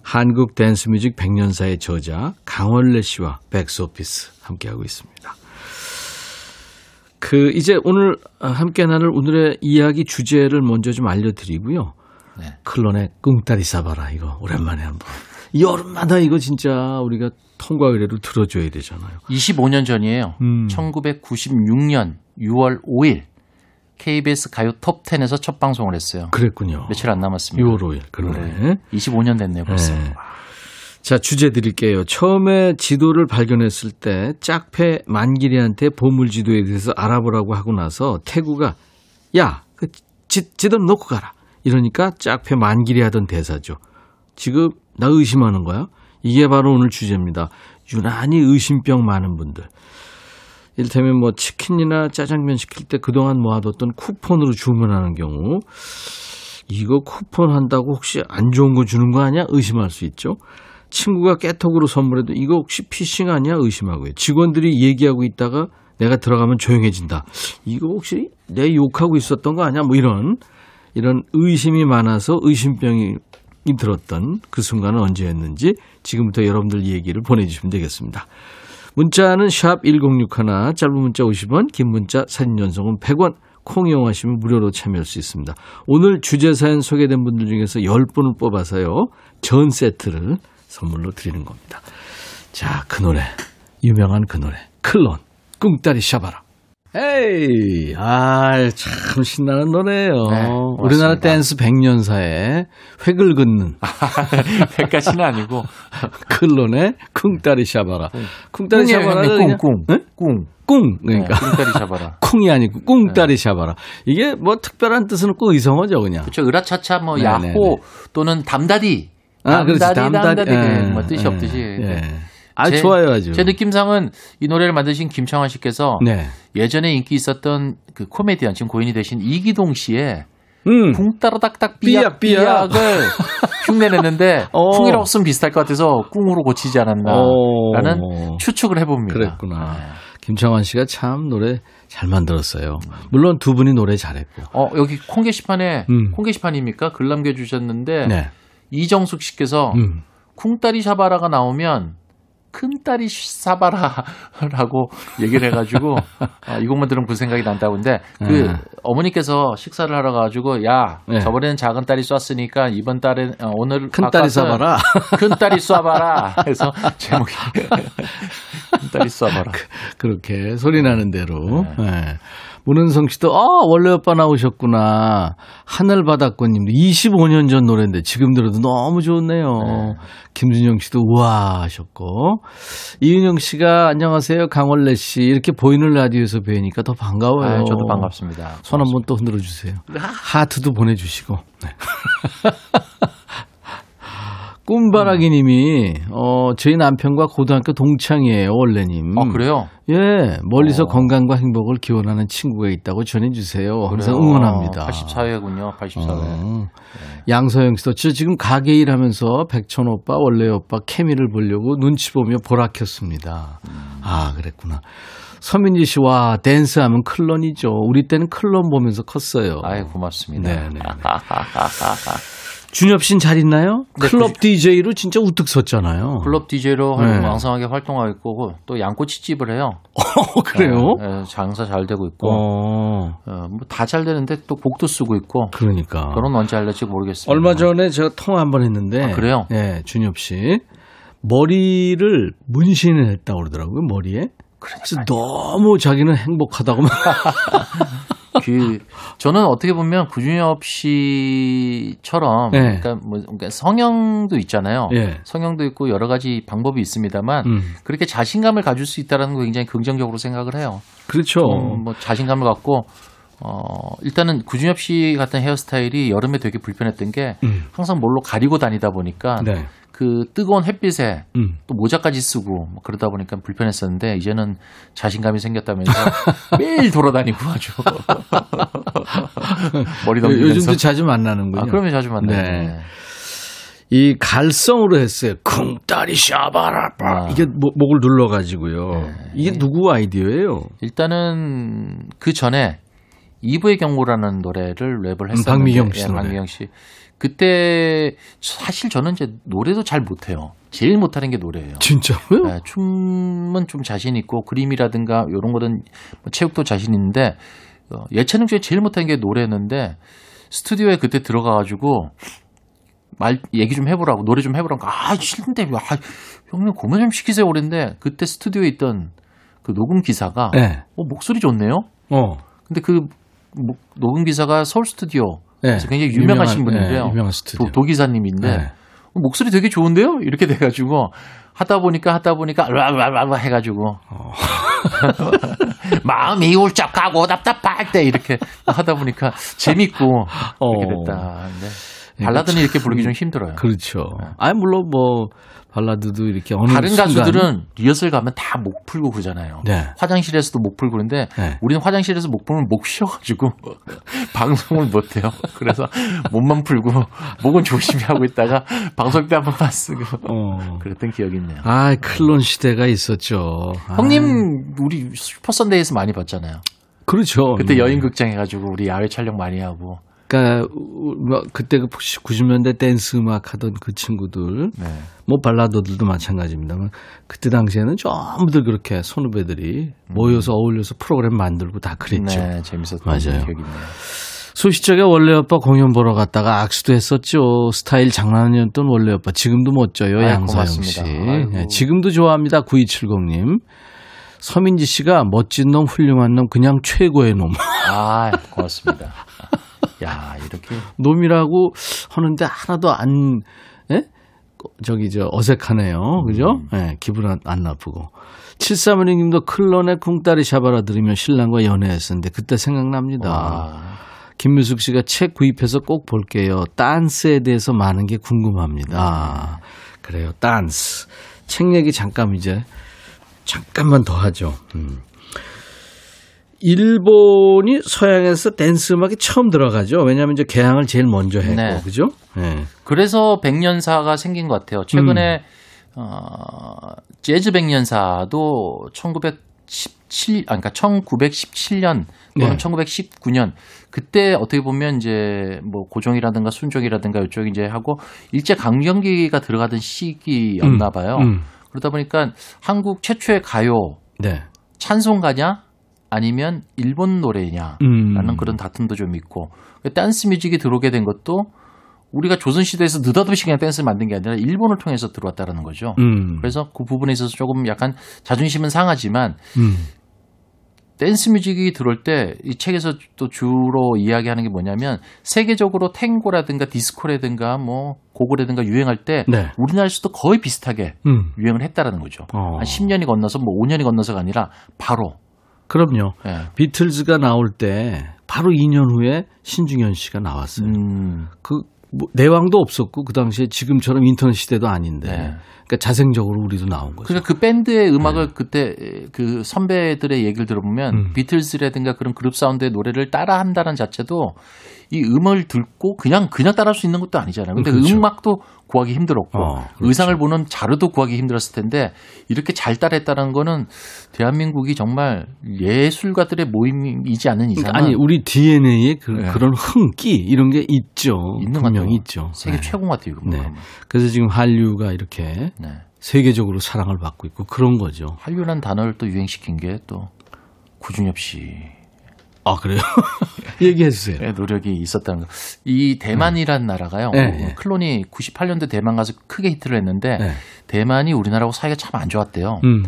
한국 댄스 뮤직 100년사의 저자 강원래 씨와 백스오피스 함께하고 있습니다. 그 이제 오늘 함께 나눌 오늘의 이야기 주제를 먼저 좀 알려드리고요. 네. 클론의 꿍따리 싸바라 이거 오랜만에 한번 여름마다 이거 진짜 우리가 통과 의례로 들어줘야 되잖아요. 25년 전이에요. 음. 1996년 6월 5일 KBS 가요 톱10에서 첫 방송을 했어요. 그랬군요. 며칠 안 남았습니다. 6월 5일 그러네. 25년 됐네요, 벌써. 네. 자, 주제 드릴게요. 처음에 지도를 발견했을 때 짝패 만길이한테 보물 지도에 대해서 알아보라고 하고 나서 태구가 야, 그 지, 지도 놓고 가라. 이러니까 짝패 만길이 하던 대사죠. 지금 나 의심하는 거야? 이게 바로 오늘 주제입니다. 유난히 의심병 많은 분들. 이를테면 뭐 치킨이나 짜장면 시킬 때 그동안 모아뒀던 쿠폰으로 주문하는 경우 이거 쿠폰 한다고 혹시 안 좋은 거 주는 거 아니야? 의심할 수 있죠. 친구가 깨톡으로 선물해도 이거 혹시 피싱 아니야? 의심하고요. 직원들이 얘기하고 있다가 내가 들어가면 조용해진다. 이거 혹시 내 욕하고 있었던 거 아니야? 뭐 이런 이런 의심이 많아서 의심병이 들었던 그 순간은 언제였는지 지금부터 여러분들 얘기를 보내주시면 되겠습니다. 문자는 샵 1061, 짧은 문자 50원, 긴 문자 사진 전송은 100원, 콩 이용하시면 무료로 참여할 수 있습니다. 오늘 주제 사연 소개된 분들 중에서 10분을 뽑아서요. 전 세트를 선물로 드리는 겁니다. 자, 그 노래. 유명한 그 노래. 클론. 꿍따리 샤바라. 에이, 아, 참 신나는 노래예요. 네, 우리나라. 댄스 100년사에 획을 긋는 100까지는 아니고. 클론의 쿵따리 샤바라. 쿵따리 꿍이에요, 샤바라. 형님, 꿍, 꿍. 네? 꿍. 꿍. 그러니까. 네, 꿍따리 잡아라. 쿵이 아니고 꿍따리 샤바라. 이게 뭐 특별한 뜻은 없고 의성어죠, 그냥. 그렇죠. 으라차차 뭐 네, 야호 네, 네. 또는 담다디. 아, 그렇지. 담다디, 담다디. 예, 뭐 뜻이 예, 없듯이. 예. 아, 제- 좋아요, 아주. 제 느낌상은 이 노래를 만드신 김창완 씨께서 네. 예전에 인기 있었던 그 코미디언 지금 고인이 되신 이기동 씨의 음. 쿵따라닥닥 삐약, 삐약. 삐약을 흉내냈는데 어. 쿵이라고 쓰면 비슷할 것 같아서 꿍으로 고치지 않았나라는 어. 추측을 해봅니다. 그랬구나. 네. 김창완 씨가 참 노래 잘 만들었어요. 물론 두 분이 노래 잘했고. 어 여기 콩 게시판에 음. 콩 게시판입니까? 글 남겨주셨는데 네. 이정숙 씨께서 음. 쿵따리 샤바라가 나오면 큰딸이 사바라라고 얘기를 해가지고 아, 이 곡만 들으면 그 생각이 난다고 근데 그 네. 어머니께서 식사를 하러 가지고 야 네. 저번에는 작은 딸이 쐈으니까 이번 달은 어, 오늘 큰 딸이 쏴봐라. 큰 딸이 쏴봐라 해서 제목이 큰 딸이 쏴봐라 그 렇게 소리 나는 대로. 네. 문은성 씨도 아 원래 오빠 나오셨구나. 하늘바닷꽃님도 25년 전 노래인데 지금 들어도 너무 좋네요. 김준영 씨도 우와 하셨고 이은영 씨가 안녕하세요 강원래 씨 이렇게 보이는 라디오에서 뵈니까 더 반가워요. 아, 저도 반갑습니다 손 한 번 또 흔들어 주세요. 하트도 보내주시고. 네. 꿈바라기 님이, 어, 저희 남편과 고등학교 동창이에요, 원래님. 아 그래요 예, 멀리서 어. 건강과 행복을 기원하는 친구가 있다고 전해주세요. 항상 그래요? 응원합니다. 84회군요 84회 어. 양서영 씨도 저 지금 가게 일하면서 백천 오빠, 원래 오빠 케미를 보려고 눈치 보며 보라 켰습니다. 아, 그랬구나. 서민지 씨, 와, 댄스하면 클론이죠. 우리 때는 클론 보면서 컸어요. 아이 고맙습니다 네, 네, 네. 준엽 씨는 잘 있나요? 네, 클럽 DJ로 진짜 우뚝 섰잖아요. 클럽 DJ로 네. 왕성하게 활동하고 있고 또 양꼬치집을 해요. 어, 그래요? 네, 네, 장사 잘 되고 있고 어, 뭐다 잘 되는데 또 곡도 쓰고 있고 그러니까. 결혼 언제 할지 모르겠습니다. 얼마 전에 제가 통화 한 번 했는데. 아, 그래요? 예, 준엽 씨. 머리를 문신을 했다고 그러더라고요, 머리에. 그래서 너무 자기는 행복하다고 막. 그 저는 어떻게 보면 구준엽 씨처럼 네. 그러니까 뭐 그러니까 성형도 있잖아요. 예. 성형도 있고 여러 가지 방법이 있습니다만 음. 그렇게 자신감을 가질 수 있다라는 거 굉장히 긍정적으로 생각을 해요. 그렇죠. 좀뭐 자신감을 갖고 어 일단은 구준엽 씨 같은 헤어스타일이 여름에 되게 불편했던 게 음. 항상 뭘로 가리고 다니다 보니까 네. 그 뜨거운 햇빛에 음. 또 모자까지 쓰고 뭐 그러다 보니까 불편했었는데 이제는 자신감이 생겼다면서 매일 돌아다니고 아주 머리 넘기면서 요즘도 자주 만나는군요. 아 그러면 자주 만나요. 네. 네. 이 갈성으로 했어요. 쿵따리 샤바라빠. 아. 이게 목, 목을 눌러가지고요. 네. 이게 누구 아이디어예요? 일단은 그 전에 이브의 경고라는 노래를 랩을 했었는데 박미경 씨 예. 박미경 씨. 그때 사실 저는 이제 노래도 잘 못해요. 제일 못하는 게 노래예요. 진짜로요? 네, 춤은 좀 자신 있고 그림이라든가 이런 거는 뭐 체육도 자신 있는데 어, 예체능 중에 제일 못하는 게 노래였는데 스튜디오에 그때 들어가가지고 말 얘기 좀 해보라고 노래 좀 해보라고 아 싫은데 아, 형님 고민 좀 시키세요 그랬는데 그때 스튜디오에 있던 그 녹음 기사가 네. 어, 목소리 좋네요. 어. 근데 그 목- 녹음 기사가 서울 스튜디오 네. 굉장히 유명하신 유명한, 분인데요. 네, 유명한 스튜디오. 도, 도기사님인데 네. 어, 목소리 되게 좋은데요? 이렇게 돼가지고 하다 보니까 하다 보니까 라라라라 해가지고 어. 마음이 울적하고 답답할 때 이렇게 하다 보니까 재밌고 이렇게 어. 됐다. 근데 발라드는 이렇게 부르기 좀 힘들어요. 그렇죠. 아니 물론 뭐 발라드도 이렇게 어느 다른 순간 가수들은 리허설 가면 다 목 풀고 그러잖아요. 네. 화장실에서도 목 풀고 그러는데 네. 우리는 화장실에서 목 풀면 목 쉬어가지고 방송을 못 해요. 그래서 몸만 풀고 목은 조심히 하고 있다가 방송 때 한 번만 쓰고 어. 그랬던 기억이 있네요. 아, 클론 시대가 있었죠. 아, 형님 우리 슈퍼 선데이에서 많이 봤잖아요. 그렇죠. 그때 네. 여인극장 해가지고 우리 야외 촬영 많이 하고. 그러니까 우- 뭐 그때 그 90년대 댄스 음악 하던 그 친구들 네. 뭐 발라더들도 마찬가지입니다만 그때 당시에는 전부들 그렇게 선후배들이 모여서 어울려서 프로그램 만들고 다 그랬죠. 네, 재밌었던 맞아요. 기억이 있네요. 소시적에 원래 오빠 공연 보러 갔다가 악수도 했었죠. 스타일 장난 아니었던 원래 오빠. 지금도 멋져요. 아이, 양서영 씨. 네, 지금도 좋아합니다. 9270님. 서민지 씨가 멋진 놈, 훌륭한 놈, 그냥 최고의 놈. 아, 고맙습니다. 야, 이렇게 놈이라고 하는데 하나도 안, 예? 저기, 저, 어색하네요. 그죠? 음. 예, 기분 안, 안 나쁘고. 7316 님도 클론의 쿵따리 샤바라 들으며 신랑과 연애했었는데 그때 생각납니다. 와, 김미숙 씨가 책 구입해서 꼭 볼게요. 댄스에 대해서 많은 게 궁금합니다. 그래요, 댄스. 책 얘기 잠깐 이제 잠깐만 더 하죠. 음. 일본이 서양에서 댄스 음악이 처음 들어가죠. 왜냐하면 이제 개항을 제일 먼저 했고, 네. 그죠? 네. 그래서 백년사가 생긴 것 같아요. 최근에 어, 재즈 백년사도 1917, 아, 그러니까 1917년 또는 네. 1919년 그때 어떻게 보면 이제 뭐 고종이라든가 순종이라든가 이쪽 이제 하고 일제 강점기가 들어가던 시기였나 봐요. 음. 그러다 보니까 한국 최초의 가요 네. 찬송가냐 아니면 일본 노래냐 음. 라는 그런 다툼도 좀 있고 댄스 뮤직이 들어오게 된 것도 우리가 조선시대에서 느닷없이 그냥 댄스를 만든 게 아니라 일본을 통해서 들어왔다는 거죠. 음. 그래서 그 부분에 있어서 조금 약간 자존심은 상하지만 음. 댄스 뮤직이 들어올 때 이 책에서 또 주로 이야기하는 게 뭐냐면 세계적으로 탱고라든가 디스코라든가 뭐 고고라든가 유행할 때 네. 우리나라에서도 거의 비슷하게 음. 유행을 했다라는 거죠. 어. 한 10년이 건너서 뭐 5년이 건너서가 아니라 바로 그럼요. 예. 비틀즈가 나올 때 바로 2년 후에 신중현 씨가 나왔어요. 음, 그 뭐, 내왕도 없었고 그 당시에 지금처럼 인터넷 시대도 아닌데 네. 그러니까 자생적으로 우리도 나온 거죠. 그러니까 그 밴드의 음악을 그때 그 선배들의 얘기를 들어보면 음. 비틀즈라든가 그런 그룹 사운드의 노래를 따라 한다는 자체도 이 음을 듣고 그냥 그냥 따라할 수 있는 것도 아니잖아요. 근데 그렇죠. 음악도 구하기 힘들었고 어, 그렇죠. 의상을 보는 자료도 구하기 힘들었을 텐데 이렇게 잘 따라했다는 거는 대한민국이 정말 예술가들의 모임이지 않은 그러니까 아니 우리 DNA에 그, 네. 런 흥기 이런 게 있죠. 있는 같아요. 있죠. 세계 네. 최고 같아요. 이거 네. 그래서 지금 한류가 이렇게 네. 세계적으로 사랑을 받고 있고 그런 거죠. 한류란 단어를 또 유행시킨 게 또 구준엽 씨의 아 그래요? 얘기해 주세요. 노력이 있었다는 거. 이 대만이란 나라가요. 네, 어, 네. 클론이 98년도 대만 가서 크게 히트를 했는데 네. 대만이 우리나라하고 사이가 참 안 좋았대요. 음.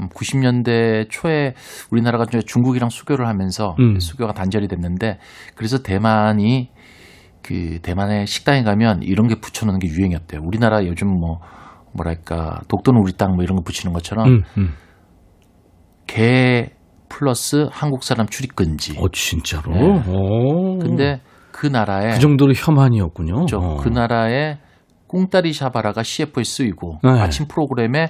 음, 90년대 초에 우리나라가 중국이랑 수교를 하면서 음. 수교가 단절이 됐는데 그래서 대만이 그 대만의 식당에 가면 이런 게 붙여놓는 게 유행이었대요. 우리나라 요즘 뭐 뭐랄까 독도는 우리 땅 뭐 이런 거 붙이는 것처럼 음, 음. 개 플러스 한국 사람 출입 금지. 어 진짜로? 네. 오. 근데 그 나라에 그 정도로 혐한이었군요. 그렇죠. 어. 그 나라에 꿍따리 샤바라가 CF에 쓰이고 네. 아침 프로그램에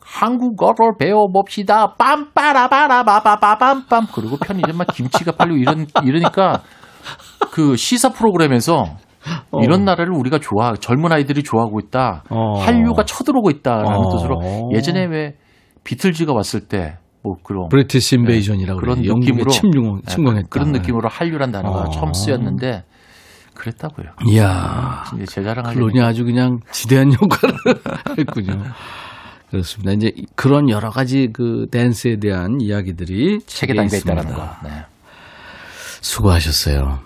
한국어를 배워봅시다. 빰빠라바라바바밤빰 그리고 편의점 막 김치가 팔리고 이런 이러니까 그 시사 프로그램에서 어. 이런 나라를 우리가 좋아 젊은 아이들이 좋아하고 있다. 어. 한류가 쳐들어오고 있다라는 어. 뜻으로 예전에 왜 비틀즈가 왔을 때 뭐 그런 브리티시 인베이전이라고 그런 그래요. 영국에 느낌으로 침공 네, 침공했다. 그런 느낌으로 한류란 단어가 어. 처음 쓰였는데 그랬다고요. 이야. 제 자랑하려고 클론이 아주 그냥 지대한 효과를 했군요. 그렇습니다. 이제 그런 여러 가지 그 댄스에 대한 이야기들이 책에 담겨. 있다는 거. 네. 수고하셨어요.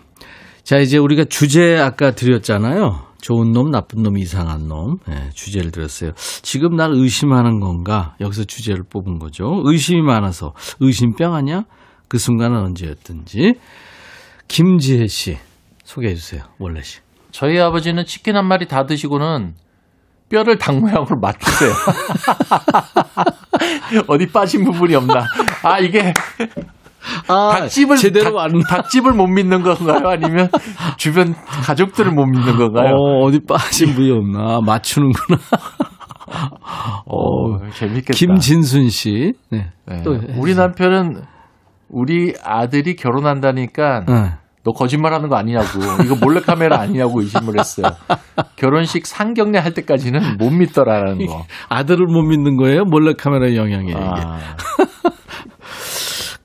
자, 이제 우리가 주제 아까 드렸잖아요. 좋은 놈, 나쁜 놈, 이상한 놈. 예, 주제를 드렸어요. 지금 날 의심하는 건가? 여기서 주제를 뽑은 거죠. 의심이 많아서 의심병 아니야? 그 순간은 언제였든지. 김지혜 씨 소개해 주세요. 원래 씨. 저희 아버지는 치킨 한 마리 다 드시고는 뼈를 닭 모양으로 맞추세요. 어디 빠진 부분이 없나? 아 이게 아, 닭집을 제대로 닭, 안 닭집을 못 믿는 건가요? 아니면 주변 가족들을 못 믿는 건가요? 어, 어디 빠진 부위 없나? 맞추는구나. 어, 재밌겠다. 김진순 씨. 네. 네. 또 우리 남편은 우리 아들이 결혼한다니까 네. 너 거짓말하는 거 아니냐고 이거 몰래 카메라 아니냐고 의심을 했어요. 결혼식 상경례 할 때까지는 못 믿더라라는 거. 아들을 못 믿는 거예요? 몰래 카메라 영향에 이게.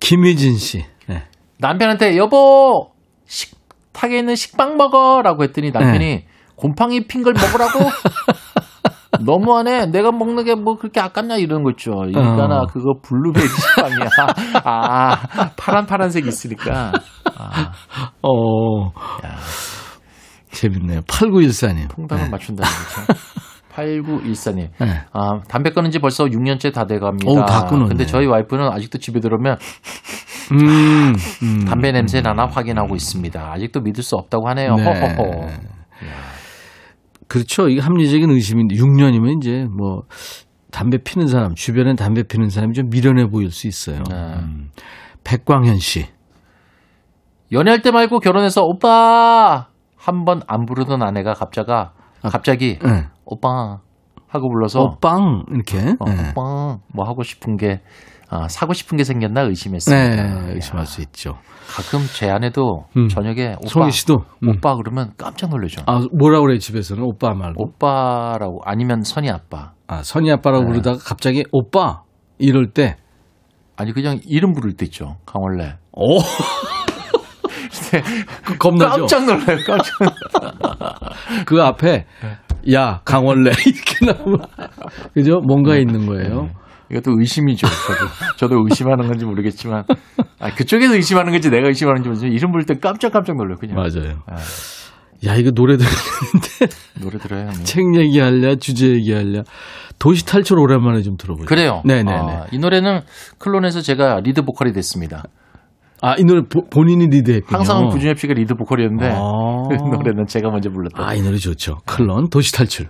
아, 김희진 씨. 네. 남편한테 여보 식탁에 있는 식빵 먹어라고 했더니 남편이 곰팡이 핀 걸 먹으라고 너무하네. 내가 먹는 게 뭐 그렇게 아깝냐 이런 거 있죠. 그러니까 어. 그거 블루베리 식빵이야. 아 파란 파란색 있으니까. 아, 어. 재밌네요. 8914님. 통닭을 맞춘다는 거죠. 8914님. 네. 아, 담배 끊은 지 벌써 6년째 다 돼갑니다. 어우, 다 끊었네. 근데 저희 와이프는 아직도 집에 들어오면 음, 음. 담배 냄새 나나 확인하고 있습니다. 아직도 믿을 수 없다고 하네요. 네. 허허허. 그렇죠. 이게 합리적인 의심인데 6년이면 이제 뭐 담배 피는 사람, 주변에 담배 피는 사람이 좀 미련해 보일 수 있어요. 네. 음. 백광현 씨. 연애할 때 말고 결혼해서 오빠 한 번 안 부르던 아내가 갑자가 갑자기 네. 오빠 하고 불러서 오빵 이렇게. 어, 네. 오빠 뭐 하고 싶은 게 아, 사고 싶은 게 생겼나 의심했습니다. 네, 의심할 수 있죠. 가끔 제 아내도 음. 저녁에 오빠 송희 씨도 음. 오빠 그러면 깜짝 놀라죠. 아 뭐라 그래 집에서는 오빠 말고. 오빠라고 아니면 선이 아빠. 아 선희 아빠라고 네. 부르다가 갑자기 오빠 이럴 때. 아니 그냥 이름 부를 때 있죠. 강원래. 오. 그 겁나죠. 깜짝 놀라요. 깜짝. 그 앞에 네. 야 강원래 이렇게 나오면 그죠? 뭔가 있는 거예요. 이것도 의심이죠. 저도 저도 의심하는 건지 모르겠지만 아, 그쪽에서 의심하는 건지 내가 의심하는지 모르지만 이름 부를 때 깜짝깜짝 놀라요. 그냥 맞아요. 아, 야 이거 노래 들었는데 노래 들어요. 형님. 책 얘기할랴 주제 얘기할랴 도시 탈출 오랜만에 좀 들어보죠. 그래요. 네네네. 아, 이 노래는 클론에서 제가 리드 보컬이 됐습니다. 아 이 노래 보- 본인이 리드했군요. 항상 구준엽 씨가 리드 보컬이었는데 아. 그 노래는 제가 먼저 불렀다. 아 이 노래 좋죠. 클론 도시 탈출.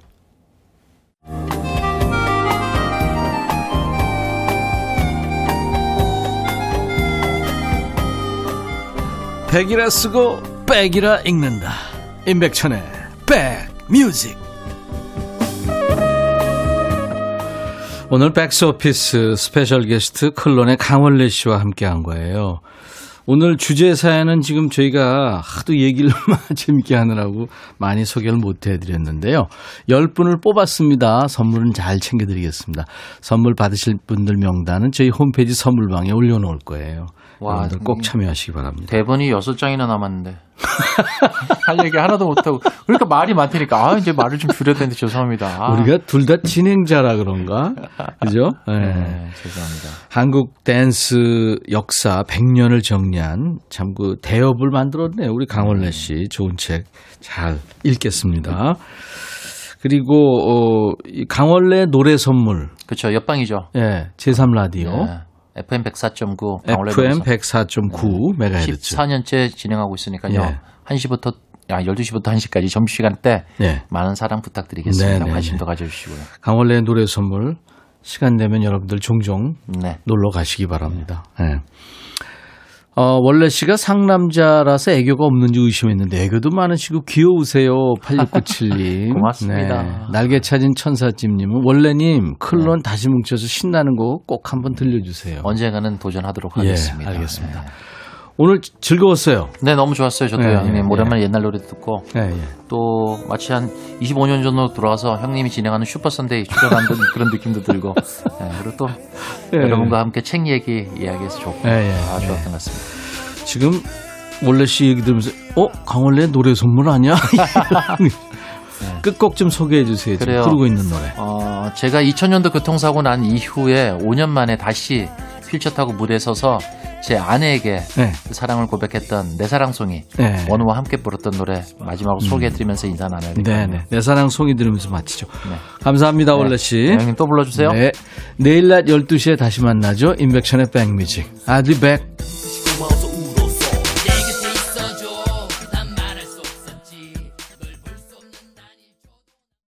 백이라 쓰고 백이라 읽는다. 임백천의 백뮤직. 오늘 백스오피스 스페셜 게스트 클론의 강원래 씨와 함께한 거예요. 오늘 주제 사연은 지금 저희가 하도 얘기를 재밌게 하느라고 많이 소개를 못 해드렸는데요. 10분을 뽑았습니다. 선물은 잘 챙겨드리겠습니다. 선물 받으실 분들 명단은 저희 홈페이지 선물방에 올려놓을 거예요. 와, 여러분들 꼭 참여하시기 바랍니다. 대본이 여섯 장이나 남았는데 할 얘기 하나도 못하고 그러니까 말이 많다니까 아 이제 말을 좀 줄여야 되는데 죄송합니다. 아, 우리가 둘 다 진행자라 그런가? 그죠? 네. 네, 죄송합니다. 한국 댄스 역사 100년을 정리 한 참 그 대업을 만들었네요. 우리 강원래 씨 좋은 책 잘 읽겠습니다. 그리고 어, 이 강원래 노래 선물 그렇죠 옆방이죠. 예, 제3 라디오 네. FM 104.9 강원래 FM 방송. 104.9 메가헤르츠. 14년째 진행하고 있으니까요. 예. 1시부터 야 12시부터 1시까지 점심시간 때 예. 많은 사랑 부탁드리겠습니다. 네, 네, 관심도 가져주시고요. 강원래 노래 선물 시간 되면 여러분들 종종 네. 놀러 가시기 바랍니다. 예. 어, 원래 씨가 상남자라서 애교가 없는지 의심했는데 애교도 많으시고 귀여우세요. 8697님. 고맙습니다. 날개 찾은 천사찜님은 원래님 클론 다시 뭉쳐서 신나는 곡꼭 한번 들려주세요. 언젠가는 도전하도록 예, 하겠습니다. 알겠습니다. 네. 오늘 즐거웠어요. 네, 너무 좋았어요. 저도 예, 형님 예, 오랜만에 옛날 노래 듣고 예, 예. 또 마치 한 25년 전으로 돌아와서 형님이 진행하는 슈퍼 선데이 출연한 듯 그런 느낌도 들고 예, 그리고 또 예. 여러분과 함께 책 얘기 이야기해서 좋고 예, 예, 아, 예. 좋았던 것 같습니다. 지금 원래 씨 얘기 들으면서 어 강원래 노래 선물 아니야? 끝곡 좀 소개해 주세요. 지금 그래요. 부르고 있는 노래. 어, 제가 2000년도 교통사고 난 이후에 5년 만에 다시 휠체어 타고 무대에 서서 제 아내에게 네. 그 사랑을 고백했던 내 사랑송이 네. 원우와 함께 불렀던 노래 마지막으로 소개해드리면서 인사 나눠야 될것 같네요. 네네. 내 사랑 송이 들으면서 마치죠. 네. 감사합니다, 원래 씨. 네, 형님 또 불러주세요. 네. 내일 낮 12시에 다시 만나죠. 인백션의 백뮤직. I'll be back.